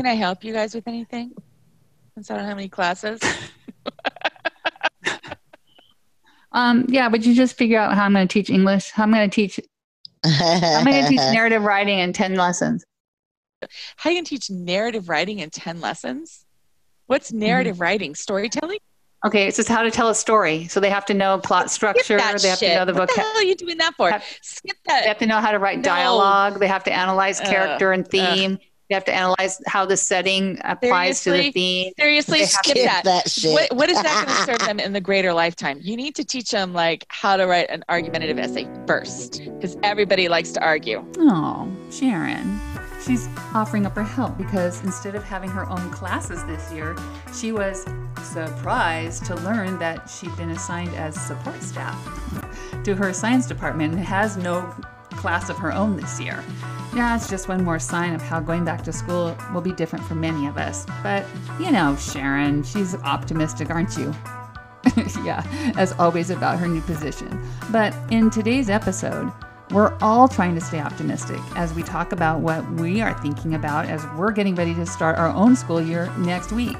Can I help you guys with anything? Since I don't have any classes. Um, yeah, but you just figure out how I'm going to teach English. How I'm going to teach. I'm going to teach narrative writing in ten lessons. How you can teach narrative writing in 10 lessons? What's mm-hmm. narrative writing? Storytelling? Okay, it's just how to tell a story. So they have to know plot structure. They have shit. to know the vocabulary. what the hell are you doing that for? Have- Skip that. They have to know how to write No. dialogue. They have to analyze Ugh. character and uh. theme. They have to analyze how the setting applies to the theme. Seriously, skip that. that shit. What, what is that going to serve them in the greater lifetime? You need to teach them like how to write an argumentative essay first, because everybody likes to argue. Oh, Sharon. She's offering up her help because instead of having her own classes this year, she was surprised to learn that she'd been assigned as support staff to her science department and has no class of her own this year. Yeah, it's just one more sign of how going back to school will be different for many of us. But, you know, Sharon, she's optimistic, aren't you? yeah, as always about her new position. But in today's episode, we're all trying to stay optimistic as we talk about what we are thinking about as we're getting ready to start our own school year next week.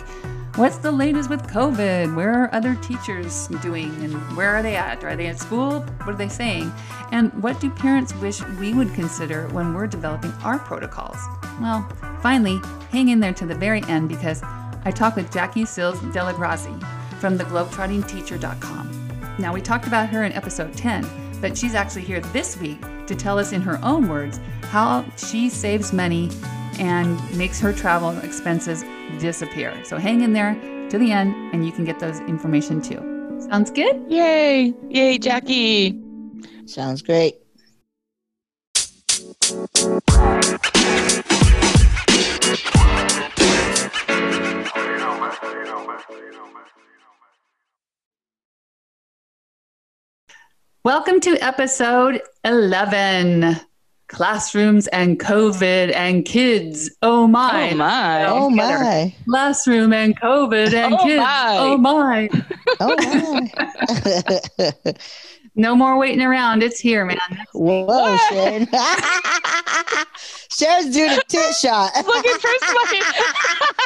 What's the latest with COVID? Where are other teachers doing and where are they at? Are they at school? What are they saying? And what do parents wish we would consider when we're developing our protocols? Well, finally, hang in there to the very end because I talked with Jackie Sills Dellegrazie from theglobetrottingteacher.com. Now, we talked about her in episode 10, but she's actually here this week to tell us in her own words how she saves money and makes her travel expenses disappear. So hang in there to the end and you can get those information too. Sounds good? Yay! Yay, Jackie! Sounds great. Welcome to episode 11 Classrooms and COVID and Kids. Oh my. Oh my! Oh my. Classroom and COVID and Oh kids. my. Oh my. Oh my. No more waiting around. It's here, man. Whoa, Sharon. Sharon's doing a tit shot. looking for my.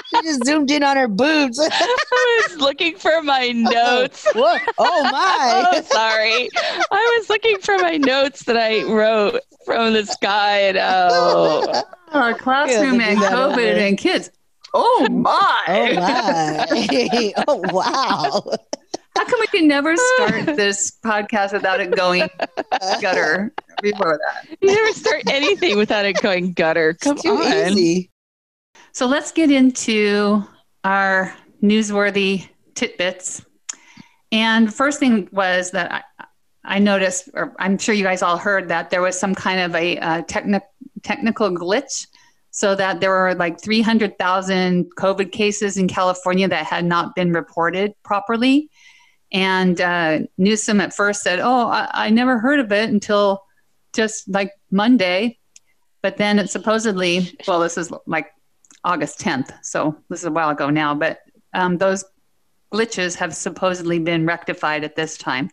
she just zoomed in on her boobs. I was looking for my oh, notes. Whoa. Oh my. Oh, sorry. I was looking for my notes that I wrote from this guy, and oh, Oh, classroom and look at that over COVID and kids. Oh my. Oh my. oh wow. How come we can never start this podcast without it going gutter before that? you never start anything without it going gutter. Come It's too on. easy. So let's get into our newsworthy tidbits. And first thing was that I, I noticed, or I'm sure you guys all heard that there was some kind of a uh, techni- technical glitch, so that there were like 300,000 COVID cases in California that had not been reported properly. And uh, Newsom at first said, "Oh, I, I never heard of it until just like Monday." But then it supposedly, well, this is like August 10th, so this is a while ago now, but um, those glitches have supposedly been rectified at this time.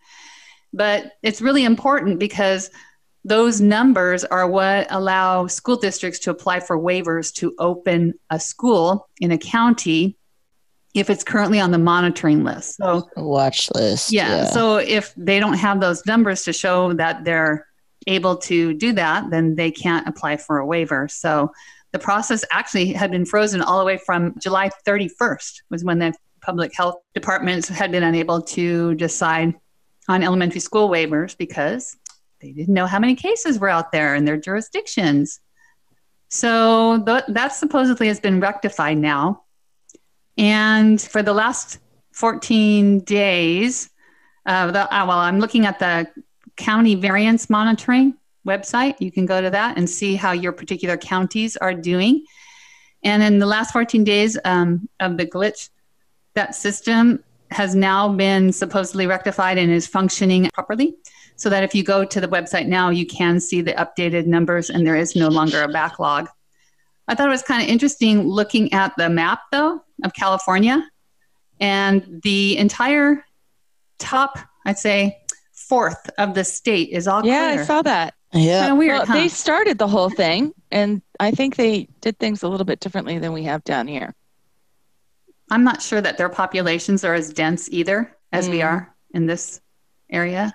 But it's really important because those numbers are what allow school districts to apply for waivers to open a school in a county if it's currently on the monitoring list. So, Watch list. yeah, so if they don't have those numbers to show that they're able to do that, then they can't apply for a waiver. So, the process actually had been frozen all the way from July 31st was when the public health departments had been unable to decide on elementary school waivers because they didn't know how many cases were out there in their jurisdictions. So th- that supposedly has been rectified now. And for the last 14 days, uh, the, uh, well, I'm looking at the county variance monitoring website. You can go to that and see how your particular counties are doing. And in the last 14 days um, of the glitch, that system has now been supposedly rectified and is functioning properly. So that if you go to the website now, you can see the updated numbers and there is no longer a backlog. I thought it was kind of interesting looking at the map, though, of California. And the entire top, I'd say, fourth of the state is all Yeah, clear. I saw that. Yeah. Kind of weird, well, huh? they started the whole thing. and I think they did things a little bit differently than we have down here. I'm not sure that their populations are as dense either as we Mm. are in this area.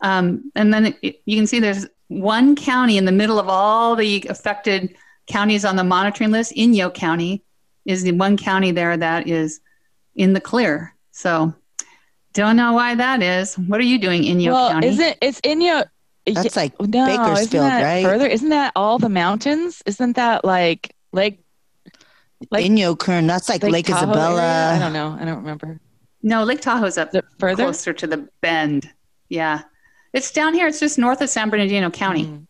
Um, and then it, you can see there's one county in the middle of all the affected counties on the monitoring list. Inyo County is the one county there that is in the clear. So don't know why that is. What are you doing, Inyo well, County? isn't it's in your That's like no, isn't Bakersfield, right? Further, isn't that all the mountains? Isn't that like Lake Like- Inyo Kern, that's like Lake, Tahoe Isabella. area? I don't know. I don't remember. no, Lake Tahoe's up Is further? closer to the bend. Yeah. It's down here. It's just north of San Bernardino County. Mm.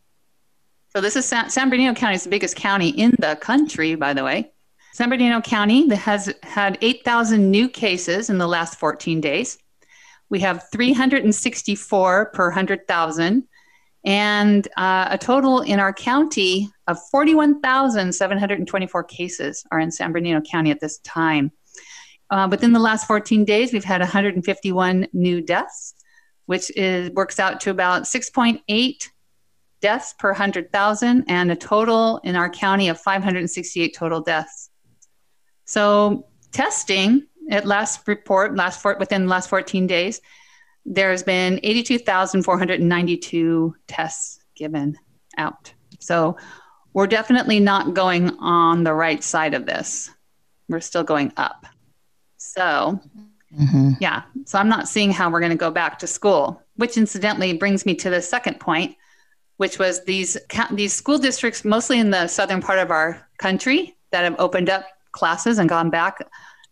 So this is San, San Bernardino County is the biggest county in the country, by the way. San Bernardino County that has had 8,000 new cases in the last 14 days. We have 364 per 100,000 and uh, a total in our county of 41,724 cases are in San Bernardino County at this time. Uh, within the last 14 days, we've had 151 new deaths, which is works out to about 6.8 deaths per 100,000 and a total in our county of 568 total deaths. So testing at last report, last for, within the last 14 days, there's been 82,492 tests given out. So we're definitely not going on the right side of this. We're still going up. So Mhm. yeah. So I'm not seeing how we're going to go back to school, which incidentally brings me to the second point, which was these these school districts, mostly in the southern part of our country, that have opened up classes and gone back.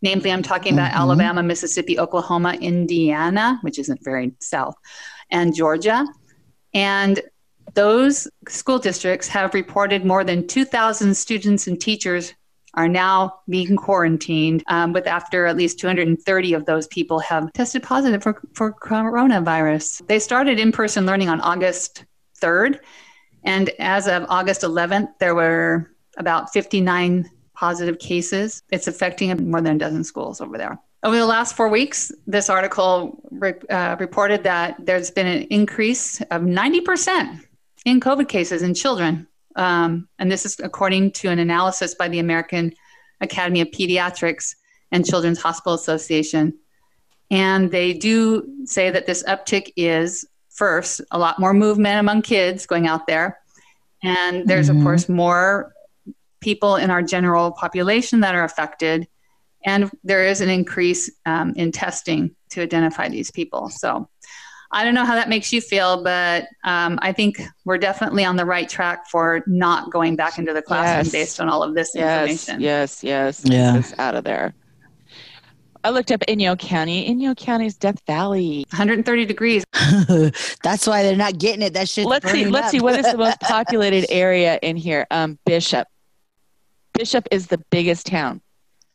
Namely, I'm talking about Mhm. Alabama, Mississippi, Oklahoma, Indiana, which isn't very south, and Georgia. And those school districts have reported more than 2,000 students and teachers are now being quarantined um, with after at least 230 of those people have tested positive for, for coronavirus they started in-person learning on august 3rd and as of august 11th there were about 59 positive cases. It's affecting more than a dozen schools over there. Over the last four weeks this article re- uh, reported that there's been an increase of 90% in covid cases in children. Um, and this is according to an analysis by the American Academy of Pediatrics and Children's Hospital Association. And they do say that this uptick is first a lot more movement among kids going out there. And there's, Mhm. of course, more people in our general population that are affected. And there is an increase um, in testing to identify these people. So I don't know how that makes you feel, but um, I think we're definitely on the right track for not going back into the classroom Yes. based on all of this Yes, information. yes, yes. Yeah. It's out of there. I looked up Inyo County. Inyo County is Death Valley. 130 degrees. That's why they're not getting it. That shit's let's see. Let's up. see. What is the most populated area in here? Um, Bishop. Bishop is the biggest town.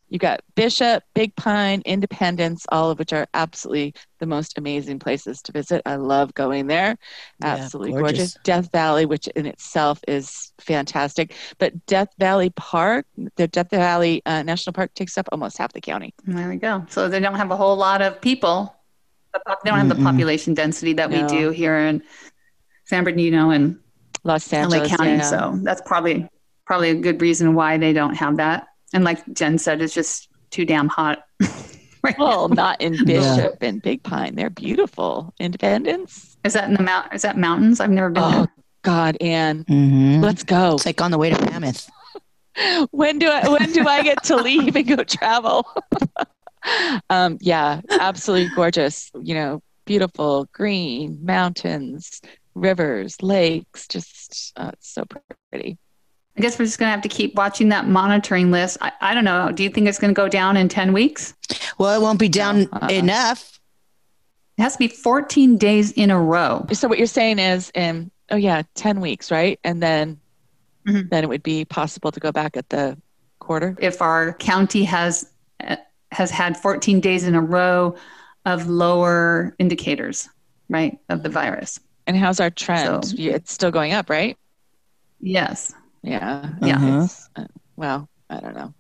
You got Bishop, Big Pine, Independence, all of which are absolutely the most amazing places to visit. I love going there. Yeah, Absolutely gorgeous. gorgeous. Death Valley, which in itself is fantastic. But Death Valley Park, the Death Valley uh, National Park takes up almost half the county. There we go. So they don't have a whole lot of people. They don't have the Mm-mm. population density that we do here in San Bernardino and Los LA Angeles. County. yeah. So that's probably probably a good reason why they don't have that. And like Jen said, it's just too damn hot. right Well, now. not in Bishop and Big Pine. They're beautiful. Independence. Is that in the mount? Is that mountains? I've never been Oh there. God, Anne, Mhm. let's go. It's like on the way to Mammoth. when do I when do I get to leave and go travel? um, yeah, absolutely gorgeous. You know, beautiful green mountains, rivers, lakes. Just uh, it's so pretty. I guess we're just going to have to keep watching that monitoring list. I, I don't know. Do you think it's going to go down in 10 weeks? Well, it won't be down Uh-uh. enough. It has to be 14 days in a row. So what you're saying is, in oh yeah, ten weeks, right? And then Mhm. then it would be possible to go back at the quarter. If our county has uh, has had 14 days in a row of lower indicators, right, of the virus. And how's our trend? So- it's still going up, right? Yes. Yeah. Yeah. Uh-huh. Uh, well, I don't know.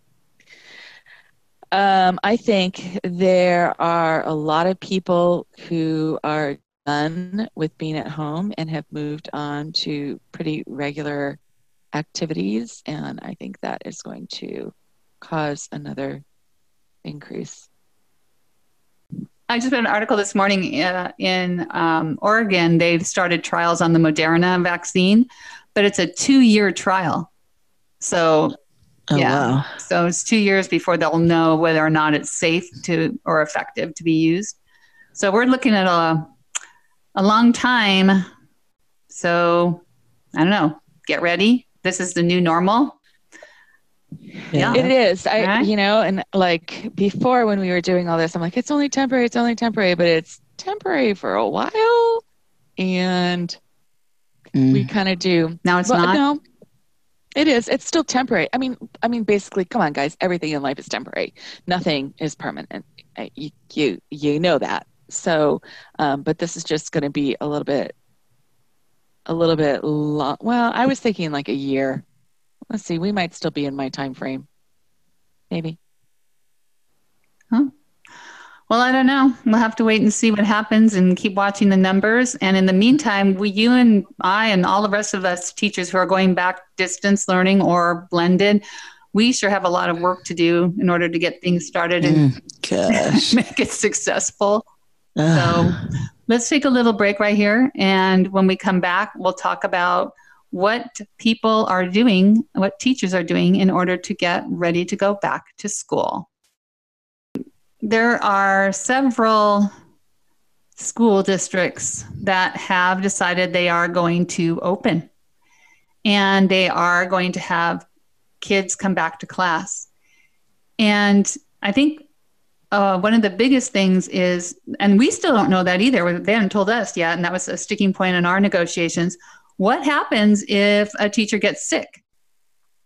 Um, I think there are a lot of people who are done with being at home and have moved on to pretty regular activities, and I think that is going to cause another increase. I just read an article this morning uh, in um, Oregon. They've started trials on the Moderna vaccine, but it's a two-year trial. So, Oh, yeah. wow. So it's two years before they'll know whether or not it's safe to or effective to be used. So we're looking at a a long time. So I don't know. Get ready. This is the new normal. Yeah. It is. I, Right. you know, and like before when we were doing all this, I'm like, it's only temporary, it's only temporary, but it's temporary for a while. And we Mm. kind of do. Now it's Well, not. No, it is. It's still temporary. I mean, I mean, basically, come on, guys. Everything in life is temporary. Nothing is permanent. You, you, you know that. So, um, but this is just going to be a little bit, a little bit long. Well, I was thinking like a year. Let's see. We might still be in my time frame. Maybe. Well, I don't know. We'll have to wait and see what happens and keep watching the numbers. And in the meantime, we, you and I, and all the rest of us teachers who are going back distance learning or blended, we sure have a lot of work to do in order to get things started and Mm, make it successful. so Let's take a little break right here. And when we come back, we'll talk about what people are doing, what teachers are doing in order to get ready to go back to school. There are several school districts that have decided they are going to open and they are going to have kids come back to class. And I think uh, one of the biggest things is, and we still don't know that either. They haven't told us yet, and that was a sticking point in our negotiations. What happens if a teacher gets sick?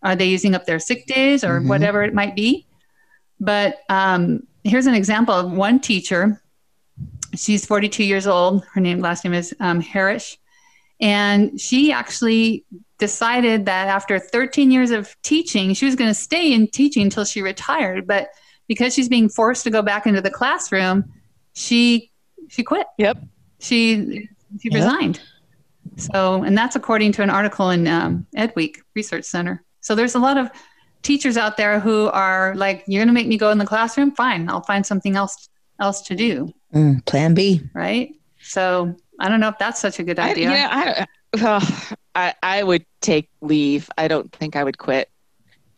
Are they using up their sick days or Mhm. whatever it might be? But um, here's an example of one teacher. She's 42 years old. Her name, last name is um, Harris, and she actually decided that after 13 years of teaching, she was going to stay in teaching until she retired. But because she's being forced to go back into the classroom, she she quit. Yep. She she Yep. resigned. So, and that's according to an article in um, EdWeek Research Center. So there's a lot of teachers out there who are like, "You're going to make me go in the classroom? Fine, I'll find something else else to do." Mm, plan B. Right. So I don't know if that's such a good I, idea. you know, I, don't- I, I would take leave. I don't think I would quit.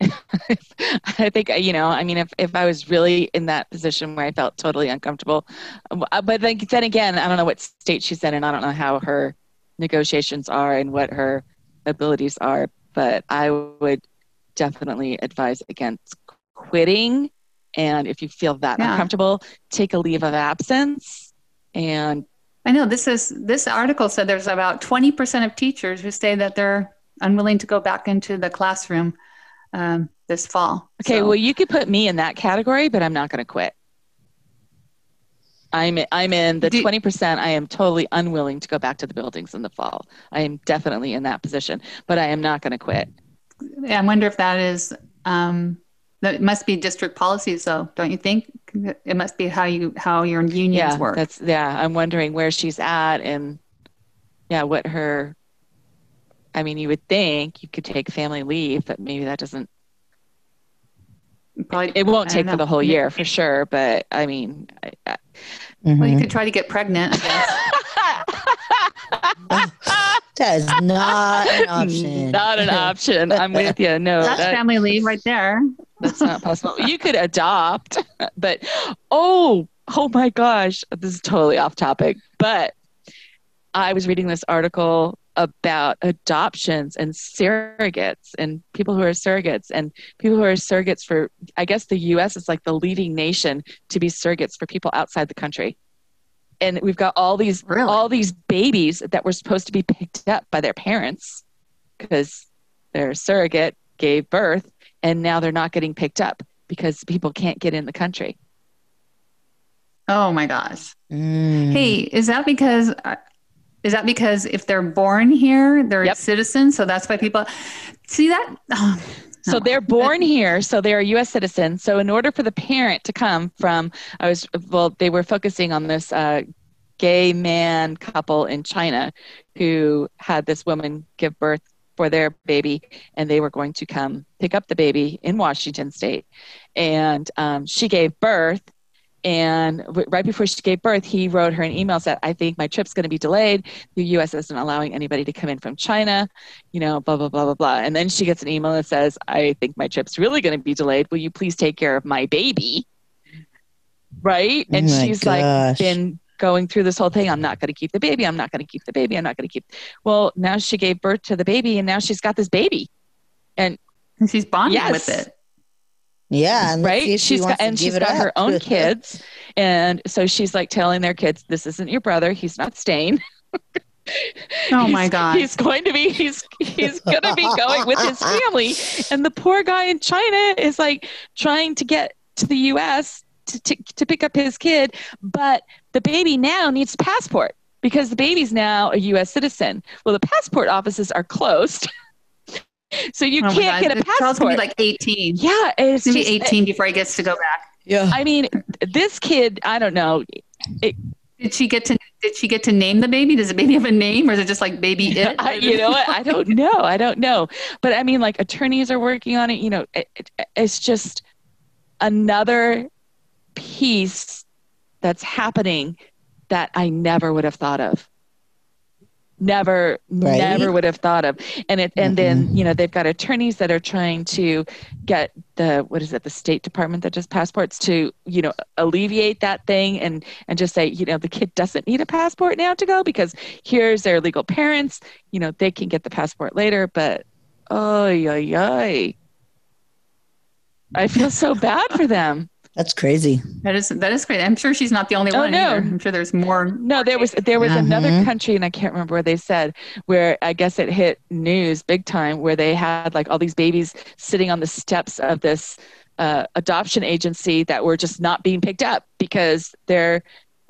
I think, you know, I mean, if, if I was really in that position where I felt totally uncomfortable, uh, but then, then again, I don't know what state she's in and I don't know how her negotiations are and what her abilities are, but I would definitely advise against quitting. And if you feel that Yeah. uncomfortable, take a leave of absence and I know this is this article said there's about 20% of teachers who say that they're unwilling to go back into the classroom um, this fall. Okay, So- well, you could put me in that category, but I'm not going to quit. I'm I'm in the twenty percent. I am totally unwilling to go back to the buildings in the fall. I am definitely in that position, but I am not going to quit. I wonder if that is um, that must be district policies, though, don't you think? It must be how you how your unions yeah, work. that's yeah. I'm wondering where she's at and yeah, what her. I mean, you would think you could take family leave, but maybe that doesn't. Probably, It won't take for the whole year for sure, but I mean, I, I, Well, you could try to get pregnant. I. That is not an option. Not an option. I'm with you. No, That's that- family leave right there. That's not possible. You could adopt, but oh, oh my gosh, this is totally off topic. But I was reading this article about adoptions and surrogates and people who are surrogates and people who are surrogates for I guess the US is like the leading nation to be surrogates for people outside the country. And we've got all these Really? all these babies that were supposed to be picked up by their parents because their surrogate gave birth and now they're not getting picked up because people can't get in the country. Oh my gosh. Mm. Hey, is that because uh, is that because if they're born here, they're Yep. citizens? So that's why people see that. Oh, So they're born here, so they're a U.S. citizen. So in order for the parent to come from, I was well, they were focusing on this uh, gay man couple in China who had this woman give birth for their baby, and they were going to come pick up the baby in Washington State. And um, she gave birth. And w- right before she gave birth, he wrote her an email said, "I think my trip's going to be delayed. The U.S. isn't allowing anybody to come in from China. You know, blah blah blah blah blah." And then she gets an email that says, "I think my trip's really going to be delayed. Will you please take care of my baby?" Right? And Oh my she's like been going through this whole thing. I'm not going to keep the baby. I'm not going to keep the baby. I'm not going to keep. Well, now she gave birth to the baby, and now she's got this baby. And she's bonding Yes. with it. Yeah, and right? if she she's got and give she's it got her own kids. And so she's like telling their kids this isn't your brother. He's not staying. Oh my He's- God. he's going to be he's he's going to be going with his family. And the poor guy in china is like trying to get to the us to, to, to pick up his kid but the baby now needs a passport because the baby's now a us citizen. Well the passport offices are closed so you Oh can't get a passport. child's gonna be like 18. yeah it's gonna just, be 18 before he gets to go back. yeah. I mean, this kid, I don't know. Did she get to did she get to name the baby? Does the baby have a name or is it just like baby it? I, you know what? I don't know. I don't know. But I mean, like attorneys are working on it. You know, it, it, it's just another piece that's happening that I never would have thought of. Never, Right. never would have thought of. And it, and then mm-hmm. you know they've got attorneys that are trying to get the what is it the State Department that does passports to you know alleviate that thing and and just say you know the kid doesn't need a passport now to go because here's their legal parents you know they can get the passport later but oh yeah yeah I feel so bad for them. That's crazy. That is that is great. I'm sure she's not the only Oh, one no. either. I'm sure there's more. No, there was there was another Mhm. country, and I can't remember where they said where I guess it hit news big time, where they had like all these babies sitting on the steps of this uh, adoption agency that were just not being picked up because their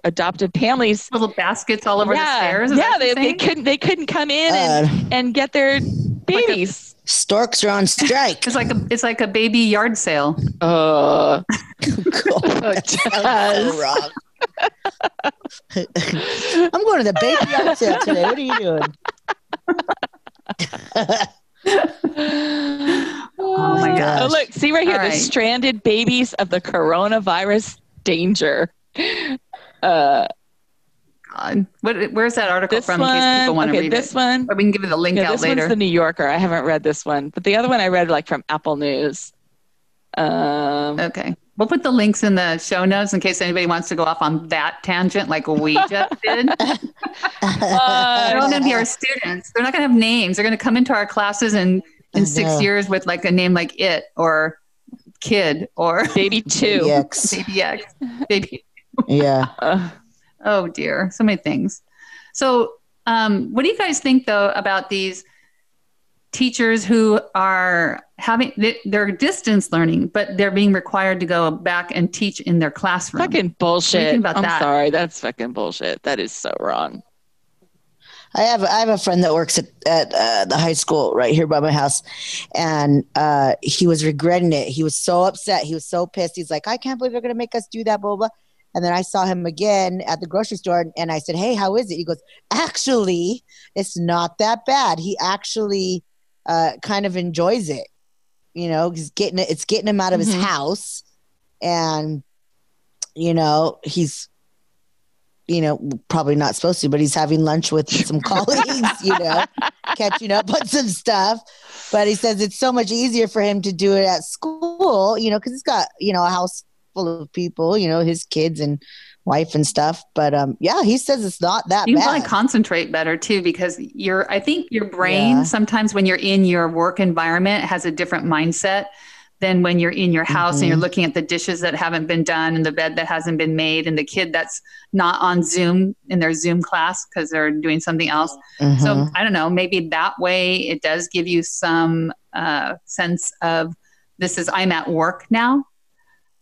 adoptive families. Little baskets all over yeah, the stairs. is yeah, they, they couldn't they couldn't come in and, Uh, and get their babies. Storks are on strike. It's like a it's like a baby yard sale. Uh, Cool. it Sounds does. so wrong. I'm going to the baby yard sale today. What are you doing? Oh my gosh. Oh, look, see right here, All the right. stranded babies of the coronavirus danger. Uh, God. What, where's that article this from? in case people one, want to okay, read this it. one, Or we can give you the link yeah, out this later. one's the New Yorker. I haven't read this one, but the other one I read like from Apple News. Um, Okay. We'll put the links in the show notes in case anybody wants to go off on that tangent like we just did. They're all going to be our students. They're not going to have names. They're going to come into our classes in, in six know. years with like a name like it or kid or baby two. Yikes. baby X. Baby. Yeah. Oh dear. So many things. So, um, what do you guys think though about these teachers who are having they- they're distance learning, but they're being required to go back and teach in their classroom? fucking bullshit. about I'm that? sorry. That's fucking bullshit. That is so wrong. I have I have a friend that works at, at uh, the high school right here by my house, and uh, he was regretting it. He was so upset. He was so pissed. He's like, I can't believe they're going to make us do that, blah, blah. blah. And then I saw him again at the grocery store, and, I said, Hey, how is it? He goes, Actually, it's not that bad. He actually uh, kind of enjoys it. You know, he's getting it. It's getting him out of his Mhm. house, and you know he's you know, probably not supposed to, but he's having lunch with some colleagues, you know, catching up on some stuff. But he says it's so much easier for him to do it at school, you know, because he's got, you know, a house full of people, you know, his kids and wife and stuff. But um, yeah, he says it's not that you bad. probably concentrate better too because you're i think your brain Yeah. sometimes when you're in your work environment has a different mindset than when you're in your house and you're Mhm. looking at the dishes that haven't been done and the bed that hasn't been made and the kid that's not on zoom in their zoom class because they're doing something else so Mhm. i don't know maybe that way it does give you some uh, sense of this is i'm at work now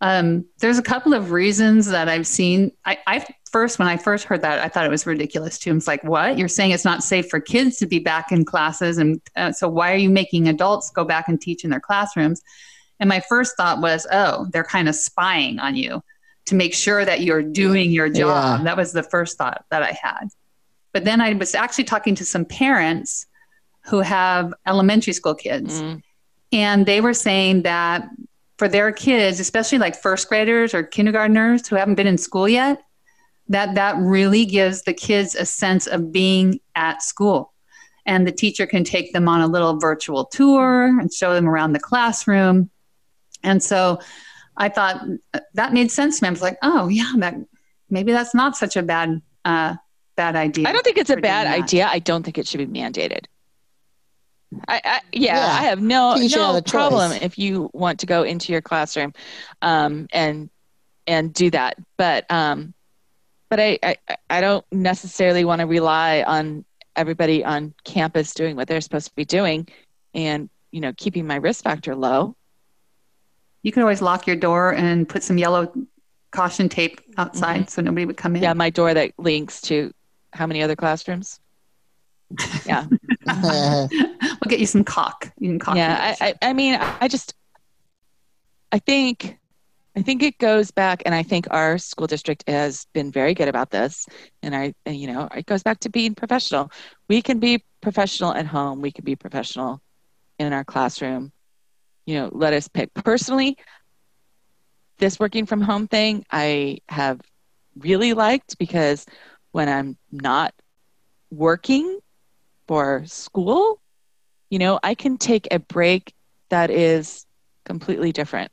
um, there's a couple of reasons that I've seen. I, I first, when I first heard that, I thought it was ridiculous too. It's like, what? You're saying it's not safe for kids to be back in classes, and uh, so why are you making adults go back and teach in their classrooms? And my first thought was, oh, they're kind of spying on you to make sure that you're doing your job. Yeah. That was the first thought that I had. But then I was actually talking to some parents who have elementary school kids. Mm. And they were saying that for their kids, especially like first graders or kindergartners who haven't been in school yet, that that really gives the kids a sense of being at school. And the teacher can take them on a little virtual tour and show them around the classroom. And so I thought that made sense to me. I was like, oh yeah, that maybe that's not such a bad uh, bad idea. I don't think it's a bad idea. I don't think it should be mandated. I, I yeah, Yeah. I have no You have no a choice. problem if you want to go into your classroom, um, and and do that. But um, but I I, I don't necessarily want to rely on everybody on campus doing what they're supposed to be doing, and you know keeping my risk factor low. You could always lock your door and put some yellow caution tape outside so nobody would come in. Mm-hmm. Yeah, my door that links to how many other classrooms? Yeah. we'll get you some cock. You can caulk yeah. I, I i mean i just i think i think it goes back and i think our school district has been very good about this and i you know it goes back to being professional we can be professional at home we can be professional in our classroom you know let us pick personally this working from home thing i have really liked because when i'm not working for school you know i can take a break that is completely different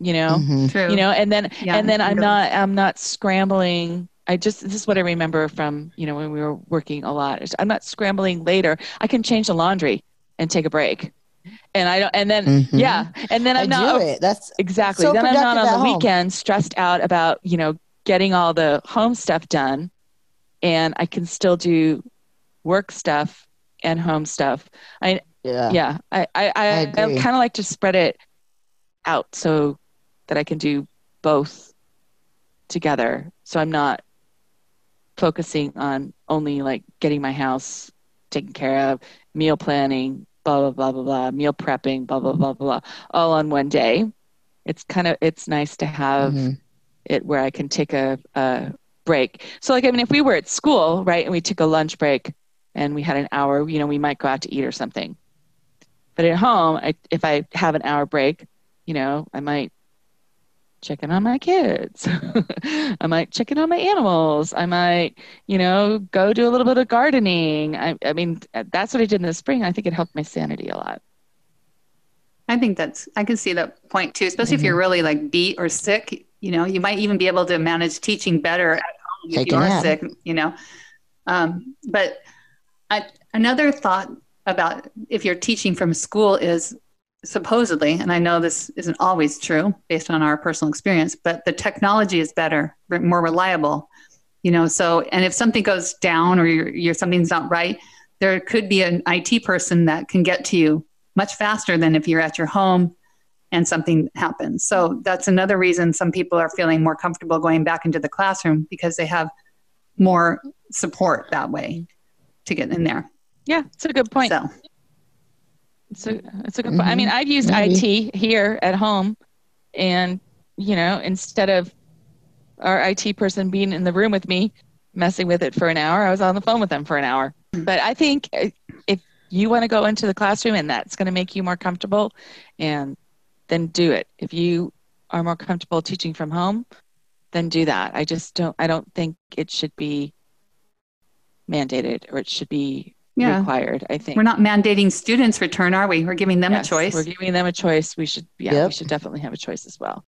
you know Mhm. You know and then Yeah, and then i'm not i'm not scrambling i just this is what i remember from you know when we were working a lot i'm not scrambling later i can change the laundry and take a break and i don't and then Mhm. yeah and then I i'm not do it. That's Exactly. So then I'm not on the home. weekend stressed out about, you know, getting all the home stuff done. And I can still do work stuff and home stuff. I yeah. yeah. I I, I, I I, kind of like to spread it out so that I can do both together. So I'm not focusing on only like getting my house taken care of, meal planning, blah blah blah blah blah, meal prepping, blah blah blah blah, blah all on one day. It's kind of it's nice to have Mhm. it where I can take a, a break. So like I mean if we were at school, right, and we took a lunch break and we had an hour, you know, we might go out to eat or something. But at home, I, if I have an hour break, you know, I might check in on my kids. I might check in on my animals. I might, you know, go do a little bit of gardening. I, I mean, that's what I did in the spring. I think it helped my sanity a lot. I think that's I can see that point too, especially if Mm-hmm. you're really like beat or sick. You know, you might even be able to manage teaching better at home if you are sick. You know, um, but I, another thought about if you're teaching from school is supposedly, and I know this isn't always true based on our personal experience, but the technology is better, more reliable. You know, so and if something goes down or you're, you're something's not right, there could be an IT person that can get to you much faster than if you're at your home and something happens. So that's another reason some people are feeling more comfortable going back into the classroom because they have more support that way to get in there. Yeah, it's a good point. So It's a, it's a good point. I mean, I've used Maybe. IT here at home, and you know, instead of our IT person being in the room with me, messing with it for an hour, I was on the phone with them for an hour. But I think uh, if you want to go into the classroom and that's going to make you more comfortable, and then do it. If you are more comfortable teaching from home, then do that. I just don't. I don't think it should be mandated or it should be Yeah. required. I think we're not mandating students return, are we? We're giving them Yes, a choice. We're giving them a choice. We should, yeah, we should definitely have a choice as well.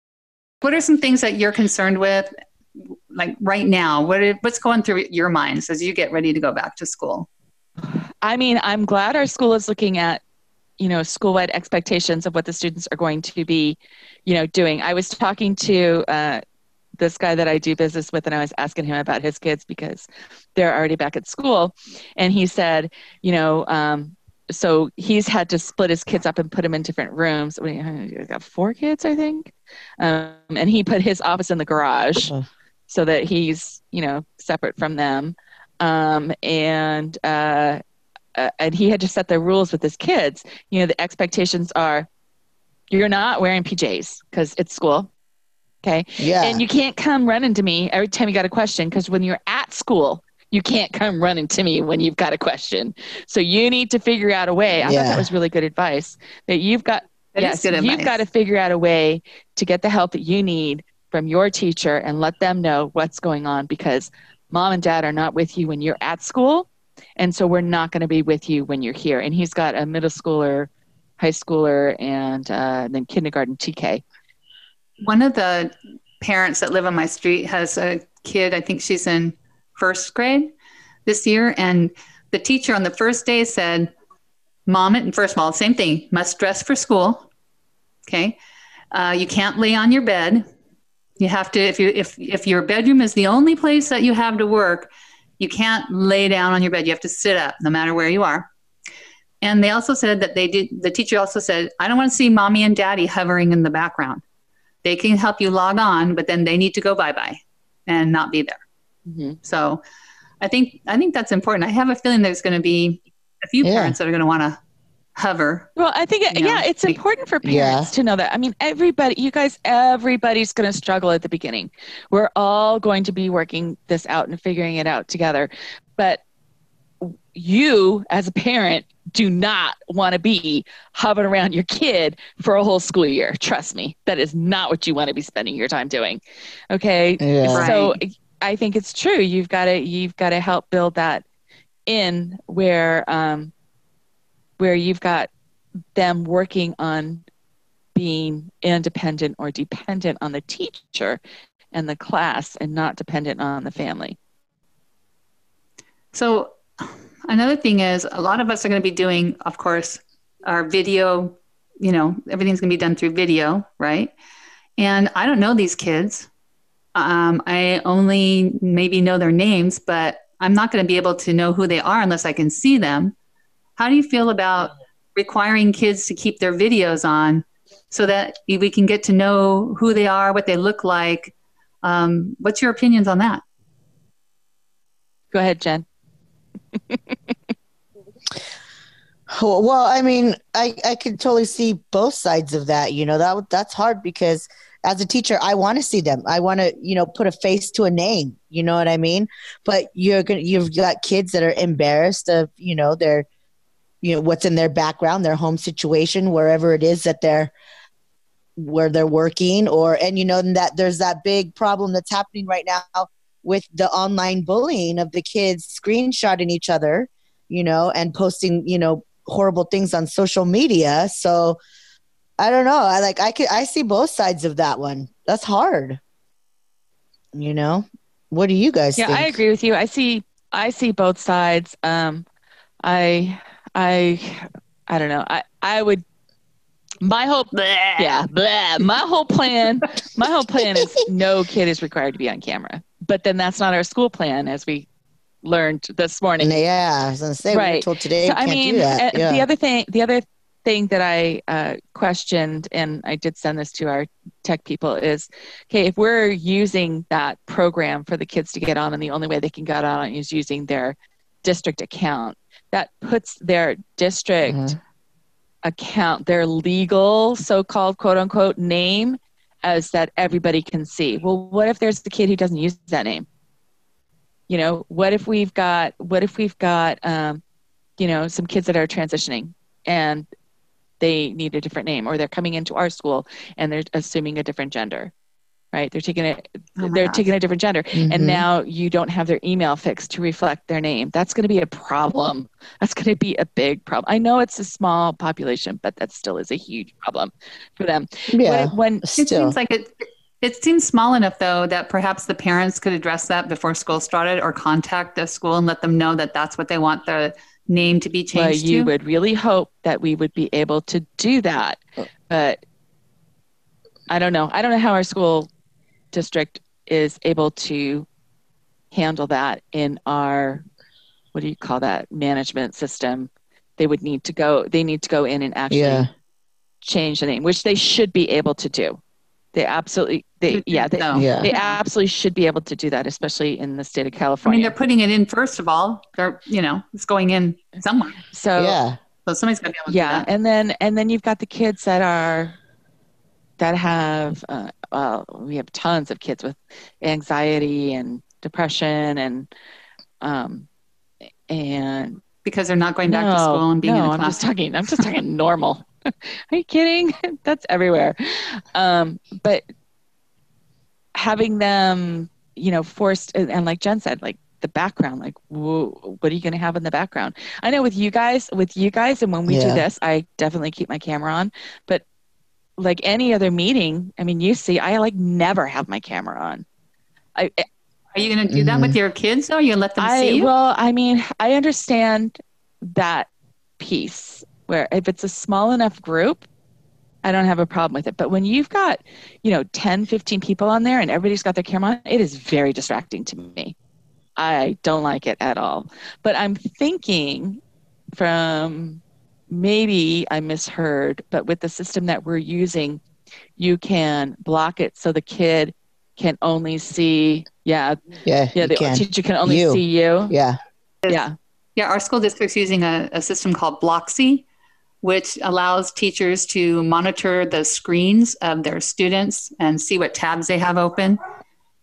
What are some things that you're concerned with, like right now? What are, what's going through your minds as you get ready to go back to school? I mean, I'm glad our school is looking at, you know, school-wide expectations of what the students are going to be, you know, doing. I was talking to uh, this guy that I do business with, and I was asking him about his kids because they're already back at school, and he said, you know, um, so he's had to split his kids up and put them in different rooms. We he's got four kids, I think, um, and he put his office in the garage. Uh, so that he's you know separate from them um, and uh, uh, and he had to set the rules with his kids you know the expectations are you're not wearing pjs because it's school okay yeah. and you can't come running to me every time you got a question because when you're at school you can't come running to me when you've got a question. So you need to figure out a way. I thought that was really good advice that you've got That is yes, good you've advice. got to figure out a way to get the help that you need from your teacher and let them know what's going on because mom and dad are not with you when you're at school. And so we're not going to be with you when you're here. And he's got a middle schooler, high schooler, and uh, then kindergarten TK. One of the parents that live on my street has a kid, I think she's in first grade this year. And the teacher on the first day said, Mom, and first of all, same thing, must dress for school. Okay. Uh, you can't lay on your bed. You have to, if you if if your bedroom is the only place that you have to work, you can't lay down on your bed. You have to sit up no matter where you are. And they also said that they did the teacher also said, I don't want to see mommy and daddy hovering in the background they can help you log on, but then they need to go bye bye and not be there. Mhm. So I think I think that's important. I have a feeling there's going to be a few Yeah. parents that are going to want to hover. Well, I think, You know, yeah, it's be- important for Yeah. parents to know that. I mean, everybody, you guys, everybody's going to struggle at the beginning. We're all going to be working this out and figuring it out together. But you, as a parent, do not want to be hovering around your kid for a whole school year. Trust me, that is not what you want to be spending your time doing. Okay. Yeah. So I think it's true. You've got to you've got to help build that in where um, where you've got them working on being independent or dependent on the teacher and the class and not dependent on the family. So another thing is a lot of us are going to be doing, of course, our video. You know, everything's going to be done through video, right? And I don't know these kids. Um, I only maybe know their names, but I'm not going to be able to know who they are unless I can see them. How do you feel about requiring kids to keep their videos on so that we can get to know who they are, what they look like? Um, what's your opinions on that? Go ahead, Jen. Well, well, I mean, I I could totally see both sides of that. You know, that that's hard because as a teacher, I want to see them. I want to, you know, put a face to a name. You know what I mean? But you're gonna you've got kids that are embarrassed of, you know, their, you know, what's in their background, their home situation, wherever it is that they're where they're working, or and you know that there's that big problem that's happening right now with the online bullying of the kids screenshotting each other you know, and posting, you know, horrible things on social media. So I don't know. I like I could I see both sides of that one. That's hard. You know? What do you guys Yeah, think? I agree with you. I see I see both sides. Um I I I don't know. I I would my whole yeah, blah. my whole plan my whole plan is no kid is required to be on camera. But then that's not our school plan as we learned this morning. Yeah, I was gonna say we Right. told today So I mean, do that. Yeah. the other thing, the other thing that I uh, questioned, and I did send this to our tech people, is okay if we're using that program for the kids to get on, and the only way they can get on is using their district account, that puts their district Mhm. account, their legal so-called quote unquote name, as that everybody can see. Well, what if there's the kid who doesn't use that name? You know, what if we've got what if we've got um, you know some kids that are transitioning and they need a different name or they're coming into our school and they're assuming a different gender right they're taking it Oh they're gosh. taking a different gender Mhm. and now you don't have their email fixed to reflect their name that's going to be a problem that's going to be a big problem i know it's a small population but that still is a huge problem for them yeah. when, when It seems like it. It seems small enough, though, that perhaps the parents could address that before school started, or contact the school and let them know that that's what they want the name to be well, changed you to. would really hope that we would be able to do that. Oh. But i don't know. I don't know how our school district is able to handle that in our what do you call that management system. They would need to go they need to go in and actually Yeah. change the name which they should be able to do they absolutely they yeah they, No. Yeah. they absolutely should be able to do that especially in the state of California. I mean, they're putting it in first of all. They're, you know, it's going in somewhere. so yeah. So somebody's got to be able to yeah do that. and then and then you've got the kids that are that have uh, well we have tons of kids with anxiety and depression and Um, and because they're not going back to school and being no, in the I'm class. just talking. I'm just talking normal. Are you kidding? That's everywhere. Um, but having them, you know, forced and, and like Jen said, like the background, like whoa, what are you going to have in the background? I know with you guys, with you guys, and when we do this, I definitely keep my camera on. But like any other meeting, I mean, you see, I like never have my camera on. I, Are you going to do that with your kids though? You let them I see you? well, I mean, I understand that piece where if it's a small enough group, I don't have a problem with it. But when you've got, you know, 10, 15 people on there and everybody's got their camera on, it is very distracting to me. I don't like it at all. But I'm thinking from maybe I misheard, but with the system that we're using, you can block it so the kid can only see, yeah, Yeah, yeah, you the can. teacher can only You. see you. Yeah. Yeah. Yeah, our school district's using a, a system called Blocksi, which allows teachers to monitor the screens of their students and see what tabs they have open.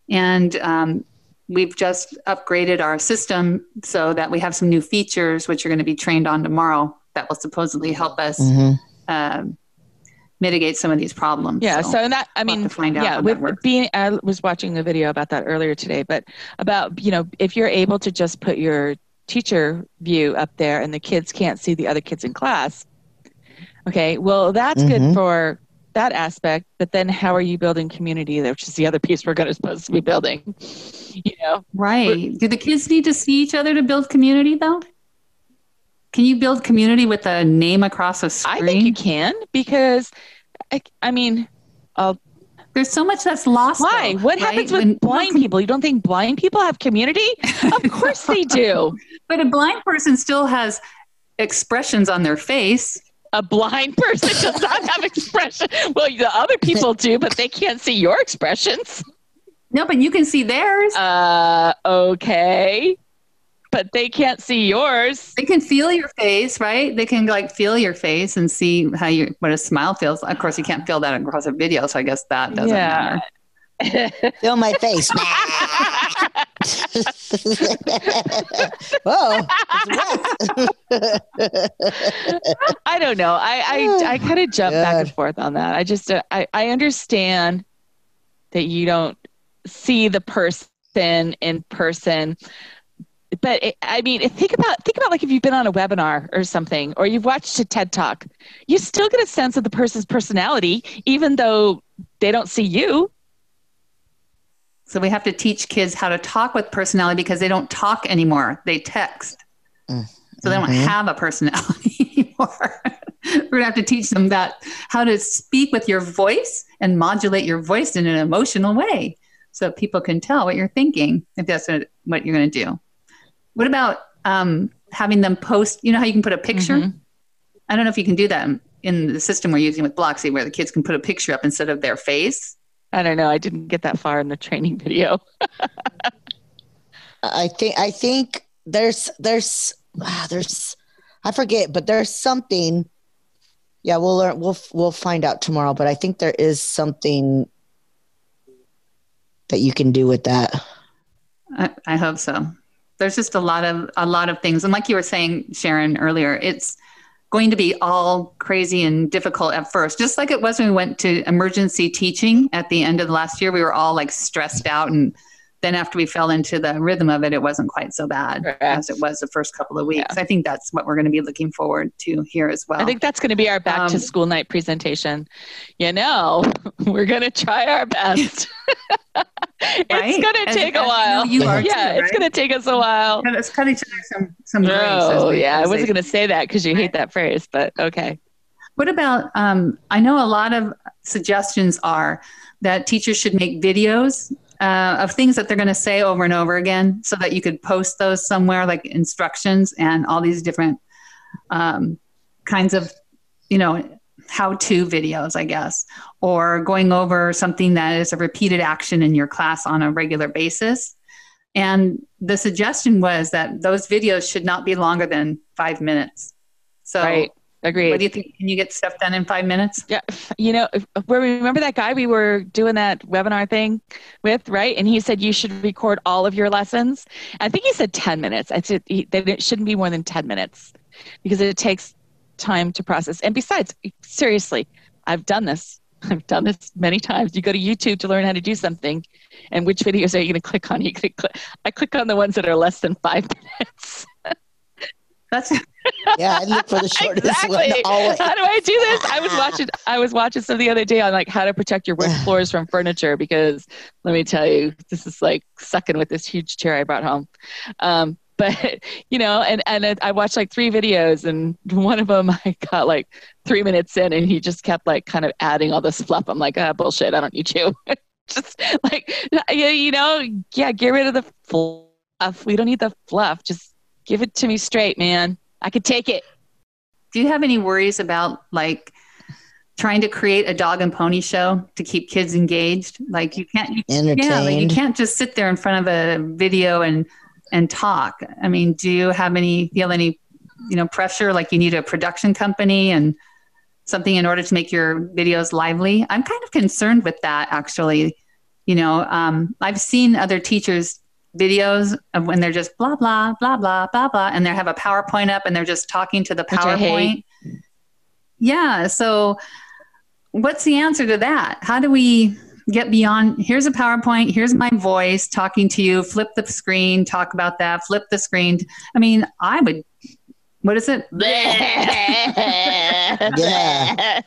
And um, we've just upgraded our system so that we have some new features, which are going to be trained on tomorrow, that will supposedly help us hmm um, mitigate some of these problems. Yeah. So, and that, I we'll mean, to find out yeah, with being, I was watching a video about that earlier today, but about, you know, if you're able to just put your teacher view up there and the kids can't see the other kids in class. Okay. Well, that's good Mhm. for that aspect, but then how are you building community which is the other piece we're going to supposed to be building, you know? Right. Do the kids need to see each other to build community, though? Can you build community with a name across a screen? I think you can because, I, I mean, I'll There's so much that's lost. Why? though, what right? happens with When- blind people? You don't think blind people have community? of course they do. But a blind person still has expressions on their face. A blind person does not have expression. Well, the other people do, but they can't see your expressions. No, but you can see theirs. Uh, okay. But they can't see yours. they can feel your face, right? They can like feel your face and see how you what a smile feels. Of course, you can't feel that across a video, so I guess that doesn't Yeah. matter. Feel my face. Wet. I don't know. I I, I kind of jump back and forth on that. I just uh, I I understand that you don't see the person in person, but it, I mean, think about think about like if you've been on a webinar or something, or you've watched a TED talk, you still get a sense of the person's personality, even though they don't see you. So we have to teach kids how to talk with personality because they don't talk anymore. They text. Mm. So they don't Mhm. have a personality anymore. We're gonna have to teach them that how to speak with your voice and modulate your voice in an emotional way so people can tell what you're thinking if that's what, what you're gonna do. What about um, having them post, you know how you can put a picture? Mhm. I don't know if you can do that in- in the system we're using with Blocksi where the kids can put a picture up instead of their face. I don't know. I didn't get that far in the training video. I think I think there's there's ah, there's I forget, but there's something. Yeah, we'll learn. We'll we'll find out tomorrow. But I think there is something that you can do with that. I, I hope so. There's just a lot of a lot of things, and like you were saying, Sharon earlier, it's going to be all crazy and difficult at first, just like it was when we went to emergency teaching at the end of the last year. We were all like stressed out, and then after we fell into the rhythm of it, it wasn't quite so bad Correct. as it was the first couple of weeks. I think that's what we're going to be looking forward to here as well. I think that's going to be our back to Um, school night presentation. You know, we're going to try our best. it's going to As- take as a while. know you are yeah, too, it's going to take us a while. Yeah, let's cut each other some some grace. as Oh, we- yeah. I wasn't they- going to say that because you hate that phrase, but okay. What about? Um, I know a lot of suggestions are that teachers should make videos uh, of things that they're going to say over and over again, so that you could post those somewhere, like instructions and all these different um, kinds of, you know, how-to videos, I guess, or going over something that is a repeated action in your class on a regular basis. And the suggestion was that those videos should not be longer than five minutes. So Right. Agreed. What do you think? Can you get stuff done in five minutes? Yeah, you know, where we remember that guy we were doing that webinar thing with, right? And he said you should record all of your lessons. I think he said ten minutes. I said he, it shouldn't be more than ten minutes because it takes time to process. And besides, seriously, I've done this. I've done this many times. You go to YouTube to learn how to do something, and which videos are you going to click on? You click. I click on the ones that are less than five minutes. That's yeah, I look for the shortest exactly. one always. How do I do this? I was watching. I was watching some the other day on like how to protect your wood floors from furniture because let me tell you, this is like sucking with this huge chair I brought home. Um, but you know, and and I watched like three videos, and one of them I got like three minutes in, and he just kept like kind of adding all this fluff. I'm like, ah, bullshit. I don't need you. just like you know, yeah, get rid of the fluff. We don't need the fluff. Just give it to me straight, man. I could take it. Do you have any worries about like trying to create a dog and pony show to keep kids engaged? Like you can't, you, yeah, like you can't just sit there in front of a video and and talk. I mean, do you have any feel any you know pressure like you need a production company and something in order to make your videos lively? I'm kind of concerned with that actually. You know, um, I've seen other teachers videos of when they're just blah blah blah blah blah blah and they have a powerpoint up and they're just talking to the Which I hate. powerpoint yeah so what's the answer to that how do we get beyond here's a powerpoint here's my voice talking to you flip the screen talk about that flip the screen i mean i would what is it Yeah.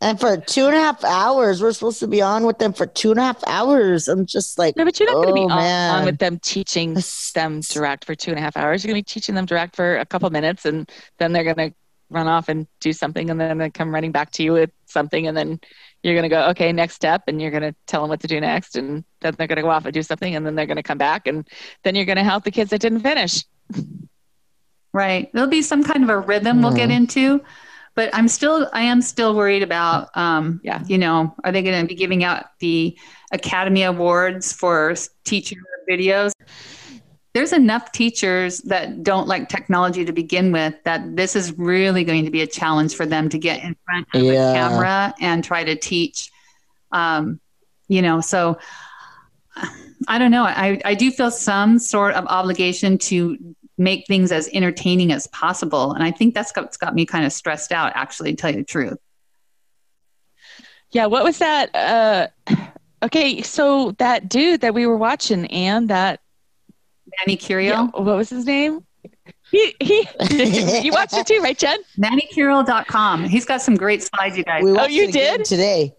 And for two and a half hours, we're supposed to be on with them for two and a half hours. I'm just like, No, but you're not going to be Oh, on, on with them teaching them direct for two and a half hours. You're going to be teaching them direct for a couple minutes, and then they're going to run off and do something, and then they come running back to you with something, and then you're going to go, okay, next step, and you're going to tell them what to do next, and then they're going to go off and do something, and then they're going to come back, and then you're going to help the kids that didn't finish. Right. There'll be some kind of a rhythm we'll get into, but I'm still, I am still worried about, um, Yeah. you know, are they going to be giving out the Academy Awards for s- teacher videos? There's enough teachers that don't like technology to begin with that this is really going to be a challenge for them to get in front of Yeah. a camera and try to teach. Um, you know, so I don't know. I, I do feel some sort of obligation to make things as entertaining as possible. And I think that's what's got me kind of stressed out, actually, to tell you the truth. Yeah, what was that? Uh, okay, so that dude that we were watching, and that Manny Curio, yeah, what was his name? He he. you watched it too, right, Jen? MannyCurio.com. He's got some great slides, you guys. we Oh, you did? today.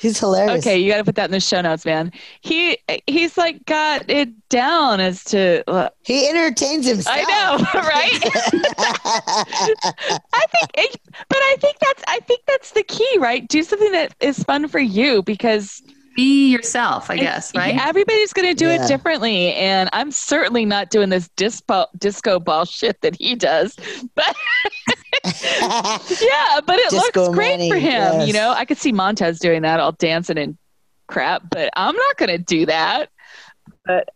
He's hilarious. Okay, you got to put that in the show notes, man. He he's like got it down as to. uh, He entertains himself. I know, right? I think, it, but I think that's I think that's the key, right? Do something that is fun for you because Be yourself, I guess, it's- right? Everybody's going to do Yeah. it differently, and I'm certainly not doing this dispo, disco ball shit that he does. But yeah, but it Disco looks great Manny, for him. yes. You know, I could see Montez doing that, all dancing and crap, but I'm not going to do that. But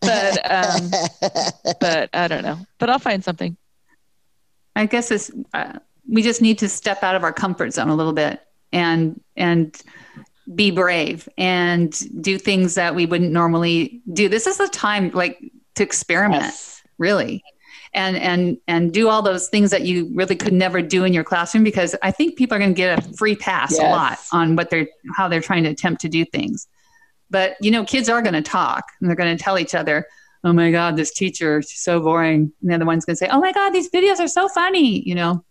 but um, but I don't know. But I'll find something. I guess it's, uh, we just need to step out of our comfort zone a little bit and, and, be mm-hmm. brave and do things that we wouldn't normally do. This is the time like to experiment. Yes. really and and and do all those things that you really could never do in your classroom because i think people are going to get a free pass a lot on what they're how they're trying to attempt to do things but you know kids are going to talk and they're going to tell each other oh my god this teacher she's so boring and the other one's going to say oh my god these videos are so funny you know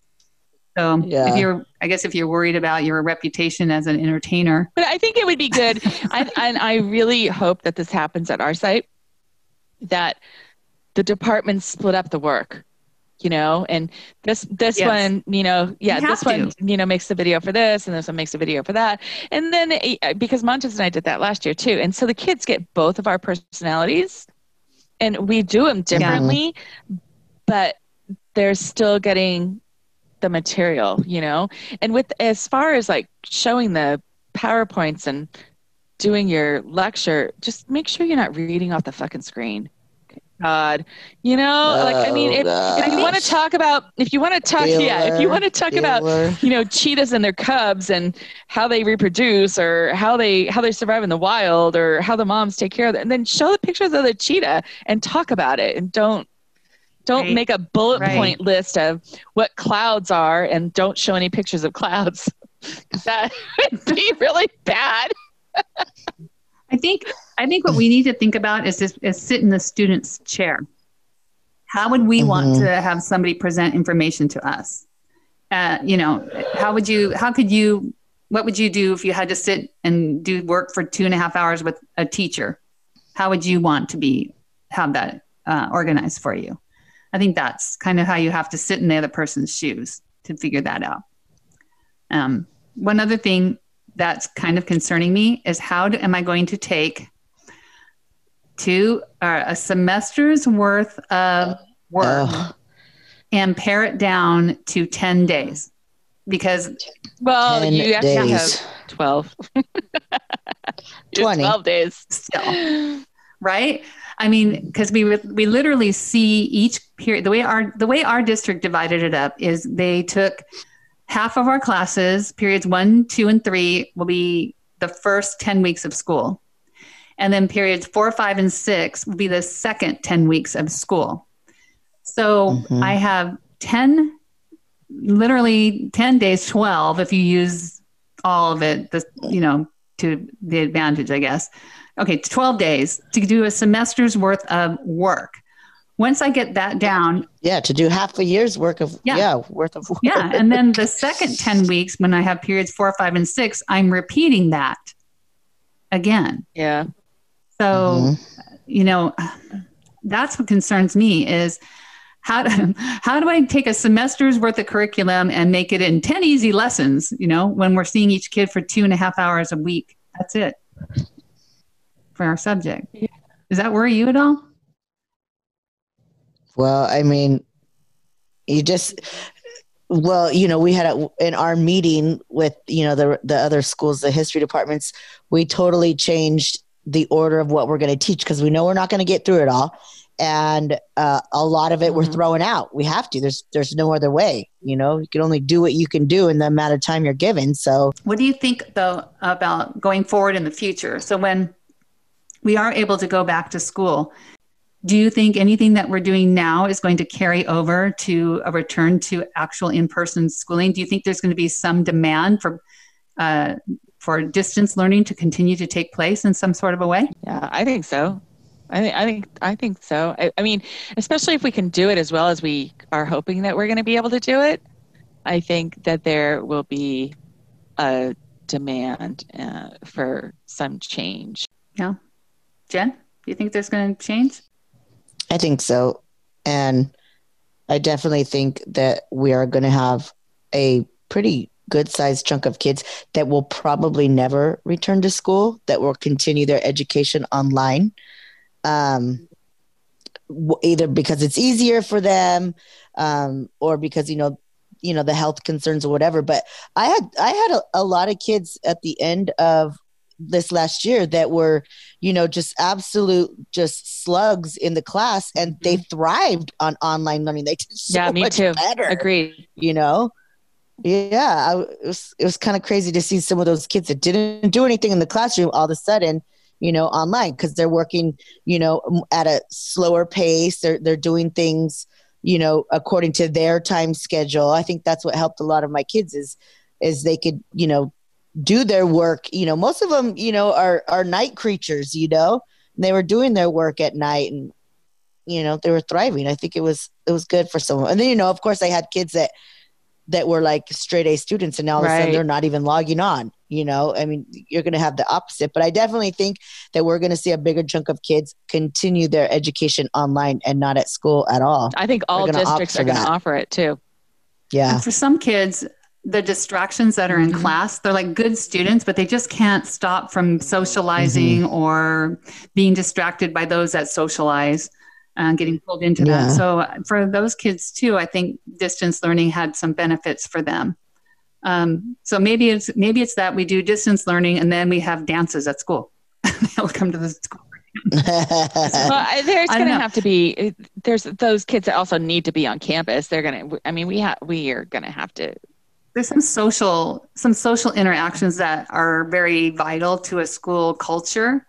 so Yeah. if you're i guess if you're worried about your reputation as an entertainer But I think it would be good. I, and I really hope that this happens at our site, that the departments split up the work, you know, and this this Yes. one, you know, yeah, You this have one, you know, makes the video for this, and this one makes a video for that, and then eh, because Montez and I did that last year too, and so the kids get both of our personalities, and we do them differently, but they're still getting the material, you know, and with as far as like showing the powerpoints and doing your lecture just make sure you're not reading off the fucking screen. God, you know, like I mean, if, if you want to talk about, if you want to talk, yeah, if you want to talk about, you know, cheetahs and their cubs and how they reproduce or how they how they survive in the wild or how the moms take care of them, and then show the pictures of the cheetah and talk about it, and don't don't right. make a bullet right. point list of what clouds are and don't show any pictures of clouds. that would be really bad. I think I think what we need to think about is is, is sit in the student's chair. How would we mm-hmm. want to have somebody present information to us? Uh, you know, how would you? How could you? What would you do if you had to sit and do work for two and a half hours with a teacher? How would you want to be have that uh, organized for you? I think that's kind of how you have to sit in the other person's shoes to figure that out. Um, one other thing that's kind of concerning me is how do, am I going to take two uh, a semester's worth of work Ugh. and pare it down to 10 days? Because well you have to have 12 20 12 days. Still. Right i mean because we we literally see each period the way our the way our district divided it up is they took half of our classes, periods one, two, and three, will be the first 10 weeks of school. And then periods four, five, and six will be the second 10 weeks of school. So mm-hmm. I have 10, literally 10 days, 12, if you use all of it, the, you know, to the advantage, I guess. Okay, 12 days to do a semester's worth of work once I get that down. Yeah, to do half a year's work of yeah, yeah worth of work. Yeah. And then the second 10 weeks when I have periods four, five, and six, I'm repeating that again. Yeah. So, mm-hmm. you know, that's what concerns me is how do, how do I take a semester's worth of curriculum and make it in 10 easy lessons, you know, when we're seeing each kid for two and a half hours a week? That's it for our subject. Yeah. Does that worry you at all? Well, I mean, you just well, you know, we had a, in our meeting with you know the the other schools, the history departments, we totally changed the order of what we're going to teach because we know we're not going to get through it all, and uh, a lot of it mm-hmm. we're throwing out. We have to. There's there's no other way. You know, you can only do what you can do in the amount of time you're given. So, what do you think though about going forward in the future? So when we are able to go back to school do you think anything that we're doing now is going to carry over to a return to actual in-person schooling? Do you think there's going to be some demand for uh, for distance learning to continue to take place in some sort of a way? Yeah, I think so. I think I think I think so. I, I mean, especially if we can do it as well as we are hoping that we're going to be able to do it. I think that there will be a demand uh, for some change. Yeah, Jen, do you think there's going to change? I think so. And I definitely think that we are going to have a pretty good sized chunk of kids that will probably never return to school, that will continue their education online. Um, either because it's easier for them um, or because you know you know the health concerns or whatever but i had i had a, a lot of kids at the end of this last year that were, you know, just absolute just slugs in the class and they mm-hmm. thrived on online learning. They did so yeah, me much too. better. Agreed. You know? Yeah, I, it was it was kind of crazy to see some of those kids that didn't do anything in the classroom all of a sudden, you know, online because they're working, you know, at a slower pace. They're they're doing things, you know, according to their time schedule. I think that's what helped a lot of my kids is is they could, you know, do their work you know most of them you know are are night creatures you know? And they were doing their work at night and you know they were thriving. I think it was it was good for someone. And then you know of course i had kids that that were like straight a students and now all right. of a sudden they're not even logging on you know? I mean you're going to have the opposite. But i definitely think that we're going to see a bigger chunk of kids continue their education online and not at school at all. I think all districts are going to offer it too. Yeah. And for some kids the distractions that are in mm-hmm. class they're like good students but they just can't stop from socializing mm-hmm. or being distracted by those that socialize and getting pulled into yeah. that so uh, for those kids too i think distance learning had some benefits for them um, so maybe it's maybe it's that we do distance learning and then we have dances at school they'll come to the school well, there's going to have to be there's those kids that also need to be on campus. They're going to. I mean, we have we are going to have to. There's some social some social interactions that are very vital to a school culture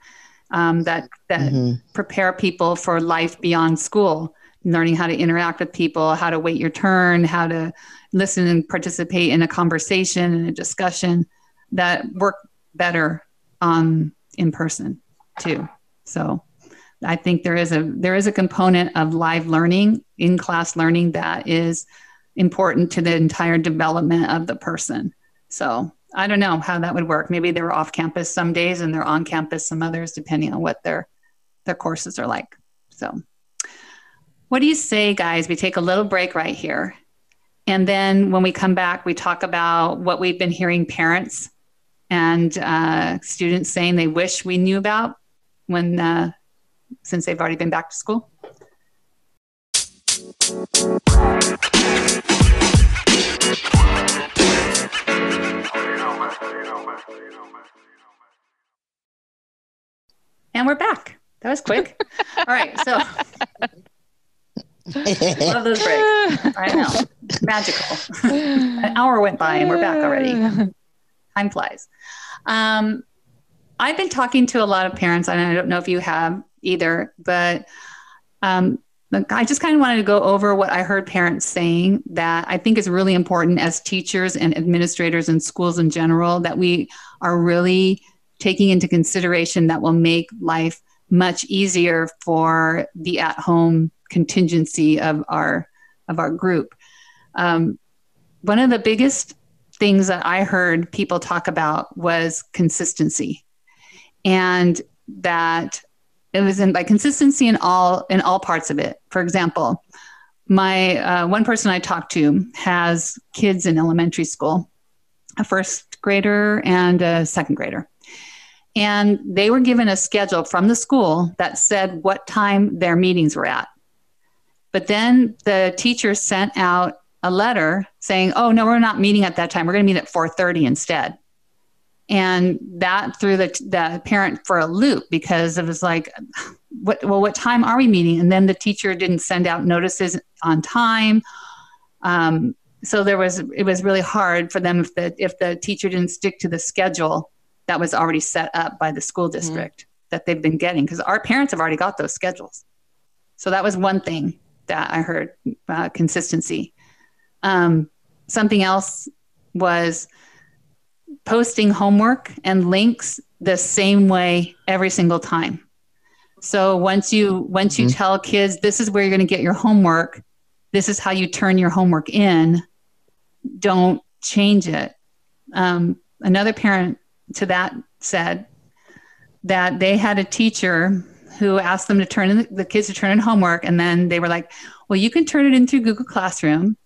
um, that that Mhm. prepare people for life beyond school learning how to interact with people how to wait your turn how to listen and participate in a conversation and a discussion that work better um, in person too so i think there is a there is a component of live learning in class learning that is important to the entire development of the person. So i don't know how that would work. Maybe they're off campus some days and they're on campus some others depending on what their their courses are like. So what do you say guys? We take a little break right here. And then when we come back we talk about what we've been hearing parents and uh, students saying they wish we knew about when uh, since they've already been back to school and we're back. That was quick. All right so love those breaks. I know. Magical. An hour went by and we're back already. Time flies. Um, I've been talking to a lot of parents, and I don't know if you have either, but um, look, I just kind of wanted to go over what I heard parents saying that I think is really important as teachers and administrators and schools in general that we are really taking into consideration that will make life much easier for the at-home contingency of our of our group. Um, one of the biggest things that I heard people talk about was consistency, and that it was in by consistency in all in all parts of it. For example, my uh, one person I talked to has kids in elementary school, a first grader and a second grader. And they were given a schedule from the school that said what time their meetings were at. But then the teacher sent out a letter saying, "Oh no, we're not meeting at that time. We're going to meet at 4:30 instead." And that threw the the parent for a loop because it was like, "What? Well, what time are we meeting?" And then the teacher didn't send out notices on time. Um, so there was it was really hard for them if the if the teacher didn't stick to the schedule that was already set up by the school district that they've been getting because our parents have already got those schedules. So that was one thing that I heard uh, consistency. Um, something else was posting homework and links the same way every single time. So once you once you Mhm. tell kids this is where you're going to get your homework, this is how you turn your homework in. Don't change it. Um, another parent to that said that they had a teacher who asked them to turn in the kids to turn in homework, and then they were like, "Well, you can turn it in through Google Classroom,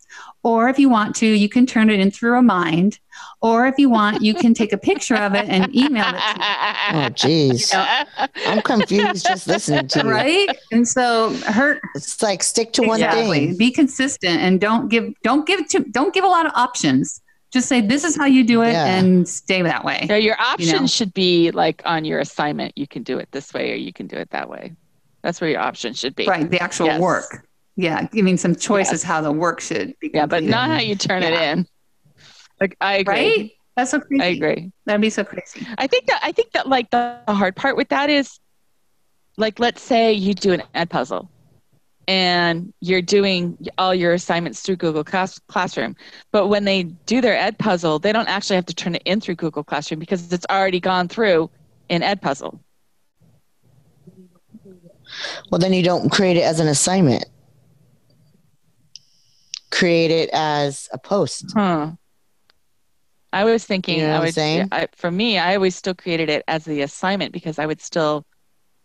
or if you want to, you can turn it in through a mind. or if you want, you can take a picture of it and email it to Oh, geez. I'm confused just listening to you." you. Right? And so her It's like stick to one exactly. thing. Be consistent and don't give don't give to don't give a lot of options. Just say this is how you do it Yeah. and stay that way. No, your options know. should be like on your assignment. You can do it this way or you can do it that way. That's where your options should be. Right, the actual Yes. work. Yeah, giving some choices Yes. how the work should be. Yeah, but not how you turn it in. Like I agree. right. That's so crazy. I agree. That'd be so crazy. I think that I think that like the, the hard part with that is like let's say you do an Edpuzzle and you're doing all your assignments through Google Class, Classroom. But when they do their Edpuzzle, they don't actually have to turn it in through Google Classroom because it's already gone through in Edpuzzle. Well, then you don't create it as an assignment. Create it as a post. Huh. I was thinking You know I what would saying? I, for me, I always still created it as the assignment because I would still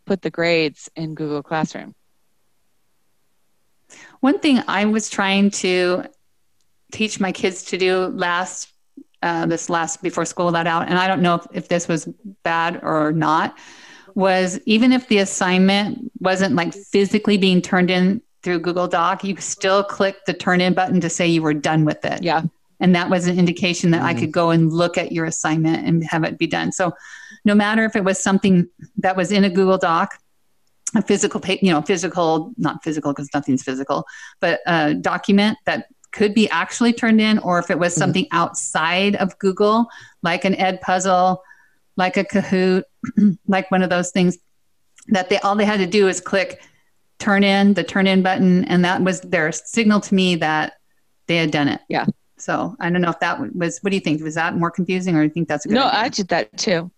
put the grades in Google Classroom. One thing I was trying to teach my kids to do last uh, this last before school let out, and I don't know if, if this was bad or not, was even if the assignment wasn't like physically being turned in through Google Doc, you still click the turn in button to say you were done with it. Yeah. And that was an indication that I Mhm. could go and look at your assignment and have it be done. So no matter if it was something that was in a Google Doc a physical, you know, physical, not physical because nothing's physical, but a document that could be actually turned in, or if it was mm-hmm. something outside of Google, like an Edpuzzle, like a Kahoot, like one of those things that they all they had to do is click turn in the turn in button, and that was their signal to me that they had done it. Yeah. So I don't know if that was. What do you think? Was that more confusing, or do you think that's a good? No, idea? I did that too.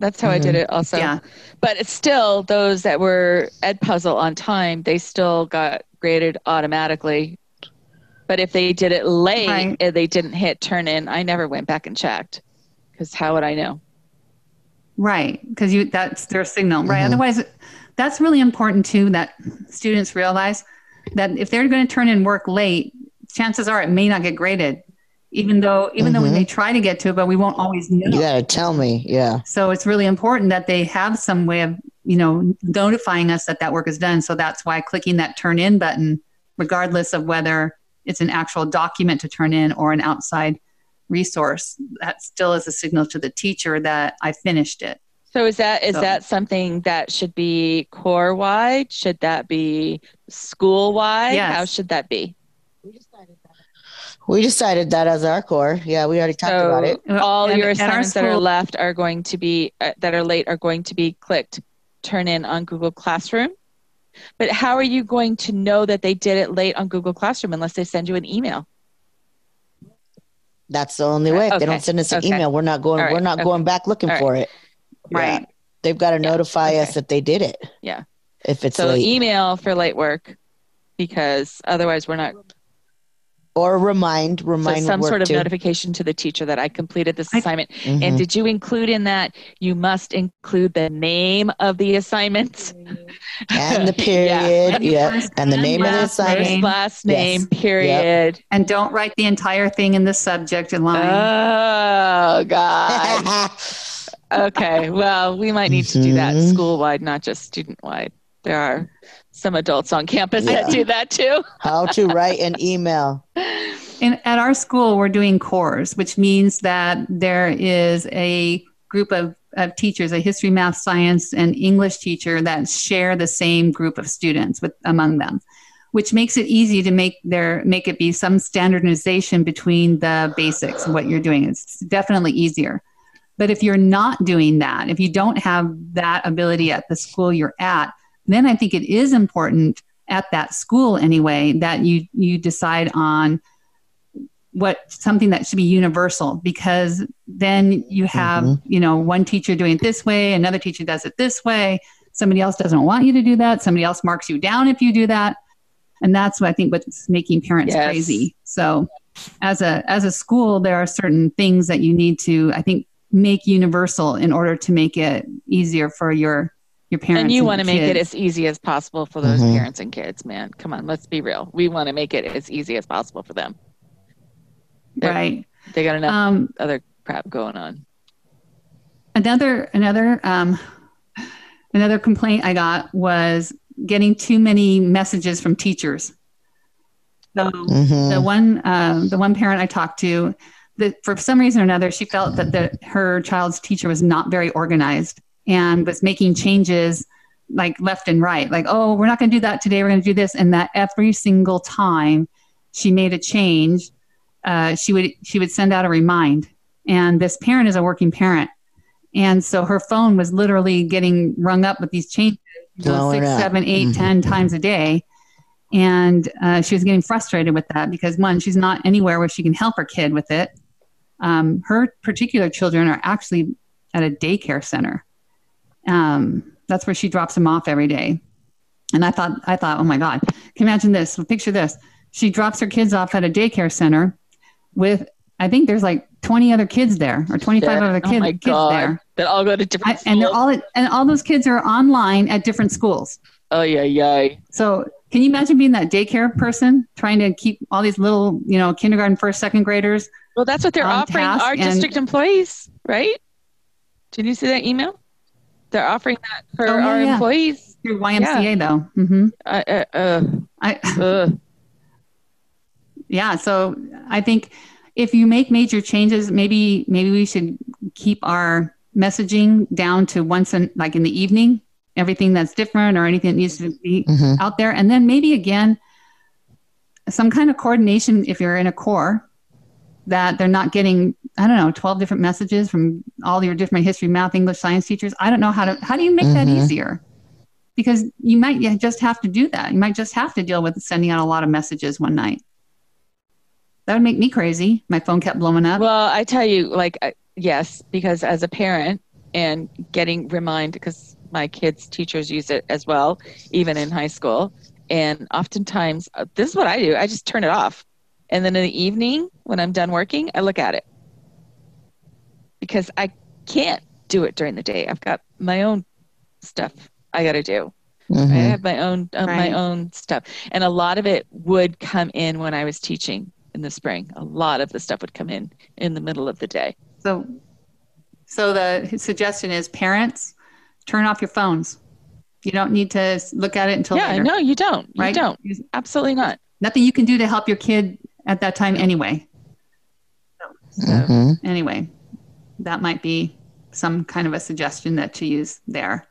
That's how mm-hmm. I did mm-hmm. it also. Yeah. But it's still those that were Edpuzzle on time, they still got graded automatically. But if they did it late right. and they didn't hit turn in, I never went back and checked. Because how would I know? Right. Because you that's their signal. Right. Mm-hmm. Otherwise that's really important too that students realize that if they're going to turn in work late, chances are it may not get graded even though even mm-hmm. though we may try to get to it, but we won't always know. You gotta tell me, yeah. So it's really important that they have some way of you know notifying us that that work is done. So that's why clicking that turn in button, regardless of whether it's an actual document to turn in or an outside resource, that still is a signal to the teacher that I finished it. So is that is so. that something that should be core wide? Should that be school wide? Yes. How should that be? We decided that as our core. Yeah, we already talked so about it. All and, your assignments that are left are going to be uh, that are late are going to be clicked turn in on Google Classroom. But how are you going to know that they did it late on Google Classroom unless they send you an email? That's the only way. Okay. They don't send us an okay. email. We're not going. Right. We're not okay. going back looking for it. Right. Yeah. They've got to notify us that they did it. Yeah. If it's so late. email for late work because otherwise we're not or remind remind so some sort of too. notification to the teacher that i completed this assignment mm-hmm. and did you include in that you must include the name of the assignment and the period yeah, yeah. and the name of the assignment last name yes. period yep. and don't write the entire thing in the subject line oh god okay well we might need to do that mm-hmm. school wide not just student wide there are some adults on campus yeah. that do that too. How to write an email. And at our school, we're doing cores, which means that there is a group of, of teachers, a history, math, science, and English teacher that share the same group of students with among them, which makes it easy to make their make it be some standardization between the basics and what you're doing. It's definitely easier. But if you're not doing that, if you don't have that ability at the school you're at, then I think it is important at that school anyway that you you decide on what something that should be universal because then you have mm-hmm. you know one teacher doing it this way another teacher does it this way somebody else doesn't want you to do that somebody else marks you down if you do that and that's what i think what's making parents yes. crazy so as a as a school there are certain things that you need to i think make universal in order to make it easier for your your parents and you want to make it as easy as possible for those mm-hmm. parents and kids man. Come on let's be real. We want to make it as easy as possible for them. They're, right. they got enough um, other crap going on. Another another um, another complaint i got was getting too many messages from teachers. So mm-hmm. the one uh, the one parent i talked to that for some reason or another she felt that the, her child's teacher was not very organized and was making changes like left and right. Like oh we're not going to do that today we're going to do this. And that every single time she made a change uh, she would she would send out a remind. And this parent is a working parent. And so her phone was literally getting rung up with these changes you know, six seven eight mm-hmm. ten times a day. And uh, she was getting frustrated with that because one she's not anywhere where she can help her kid with it um, her particular children are actually at a daycare center um, that's where she drops them off every day. And I thought, I thought, oh my God, can you imagine this? Picture this. She drops her kids off at a daycare center with, I think there's like 20 other kids there or 25 other kid, oh kids there. That all go to different I, And they're all, at, and all those kids are online at different schools. Oh yeah, yeah. So can you imagine being that daycare person trying to keep all these little, you know, kindergarten, first, second graders? Well, that's what they're offering our district employees, right? Did you see that email? They're offering that for oh, yeah, our yeah. employees through YMCA yeah. though. Mm-hmm. Uh, uh, uh, I, yeah. So I think if you make major changes, maybe maybe we should keep our messaging down to once in like in the evening everything that's different or anything that needs to be Mhm. out there. And then maybe again, some kind of coordination if you're in a core that they're not getting, I don't know, 12 different messages from all your different history, math, English, science teachers. I don't know how to, how do you make that Mhm. easier? Because you might just have to do that. You might just have to deal with sending out a lot of messages one night. That would make me crazy. My phone kept blowing up. Well, I tell you, like, I- yes, because as a parent and getting remind, because my kids' teachers use it as well, even in high school. And oftentimes, uh, this is what I do I just turn it off. And then in the evening, when I'm done working, I look at it because I can't do it during the day. I've got my own stuff I got to do. I Mhm. have my own uh, my own stuff, and a lot of it would come in when I was teaching in the spring. A lot of the stuff would come in in the middle of the day. So, so the suggestion is parents turn off your phones. You don't need to look at it until yeah, later. no, you don't. You right? don't. Absolutely not. Nothing you can do to help your kid at that time anyway. So, Mhm. anyway, that might be some kind of a suggestion that to use there.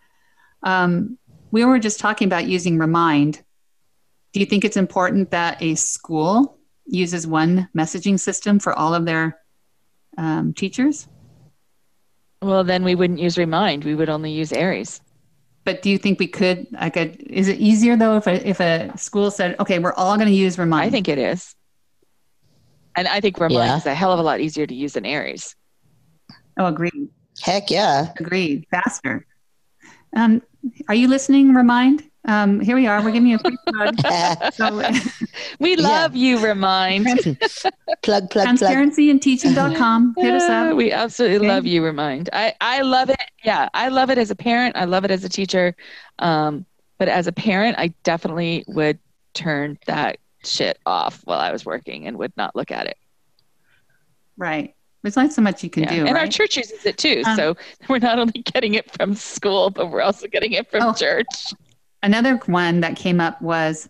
Um, we were just talking about using Remind. Do you think it's important that a school uses one messaging system for all of their um, teachers? Well, then we wouldn't use Remind. We would only use Aeries. But do you think we could? I could. Is it easier though if a, if a school said, "Okay, we're all going to use Remind"? I think it is. And I think Remind Yeah. is a hell of a lot easier to use than Aeries. Oh, agreed. Heck yeah. Agreed. Faster. Um, are you listening, Remind? Um, here we are. We're giving you a free plug. So, We Yeah. love you, Remind. plug, plug, plug. transparencyinteaching.com. Hit us up. We absolutely Okay. love you, Remind. I, I love it. Yeah, I love it as a parent. I love it as a teacher. Um, but as a parent, I definitely would turn that shit off while I was working and would not look at it. Right. There's not so much you can Yeah. do. and right? our church uses it too. Um, so we're not only getting it from school, but we're also getting it from Oh. church. Another one that came up was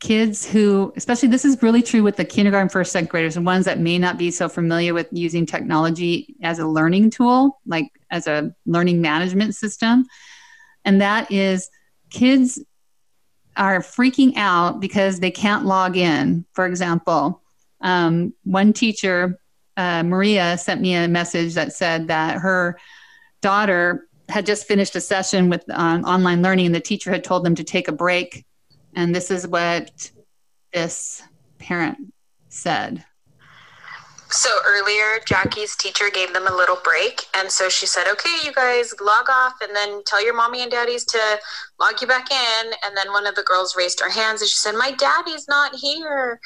kids who, especially this is really true with the kindergarten, first, second graders, and ones that may not be so familiar with using technology as a learning tool, like as a learning management system. And that is kids are freaking out because they can't log in. For example, um, one teacher, uh, Maria, sent me a message that said that her daughter had just finished a session with um, online learning, and the teacher had told them to take a break. And this is what this parent said. So earlier, Jackie's teacher gave them a little break. And so she said, okay, you guys log off and then tell your mommy and daddies to log you back in. And then one of the girls raised her hands and she said, my daddy's not here.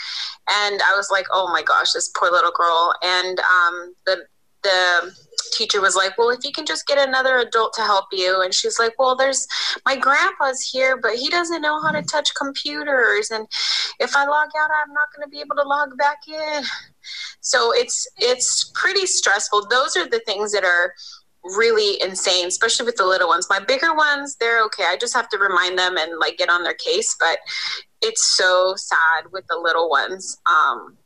And I was like, oh my gosh, this poor little girl. And um, the, the teacher was like, well, if you can just get another adult to help you. And she's like, well, there's my grandpa's here, but he doesn't know how to touch computers. And if I log out, I'm not going to be able to log back in so it's it's pretty stressful those are the things that are really insane especially with the little ones my bigger ones they're okay i just have to remind them and like get on their case but it's so sad with the little ones um,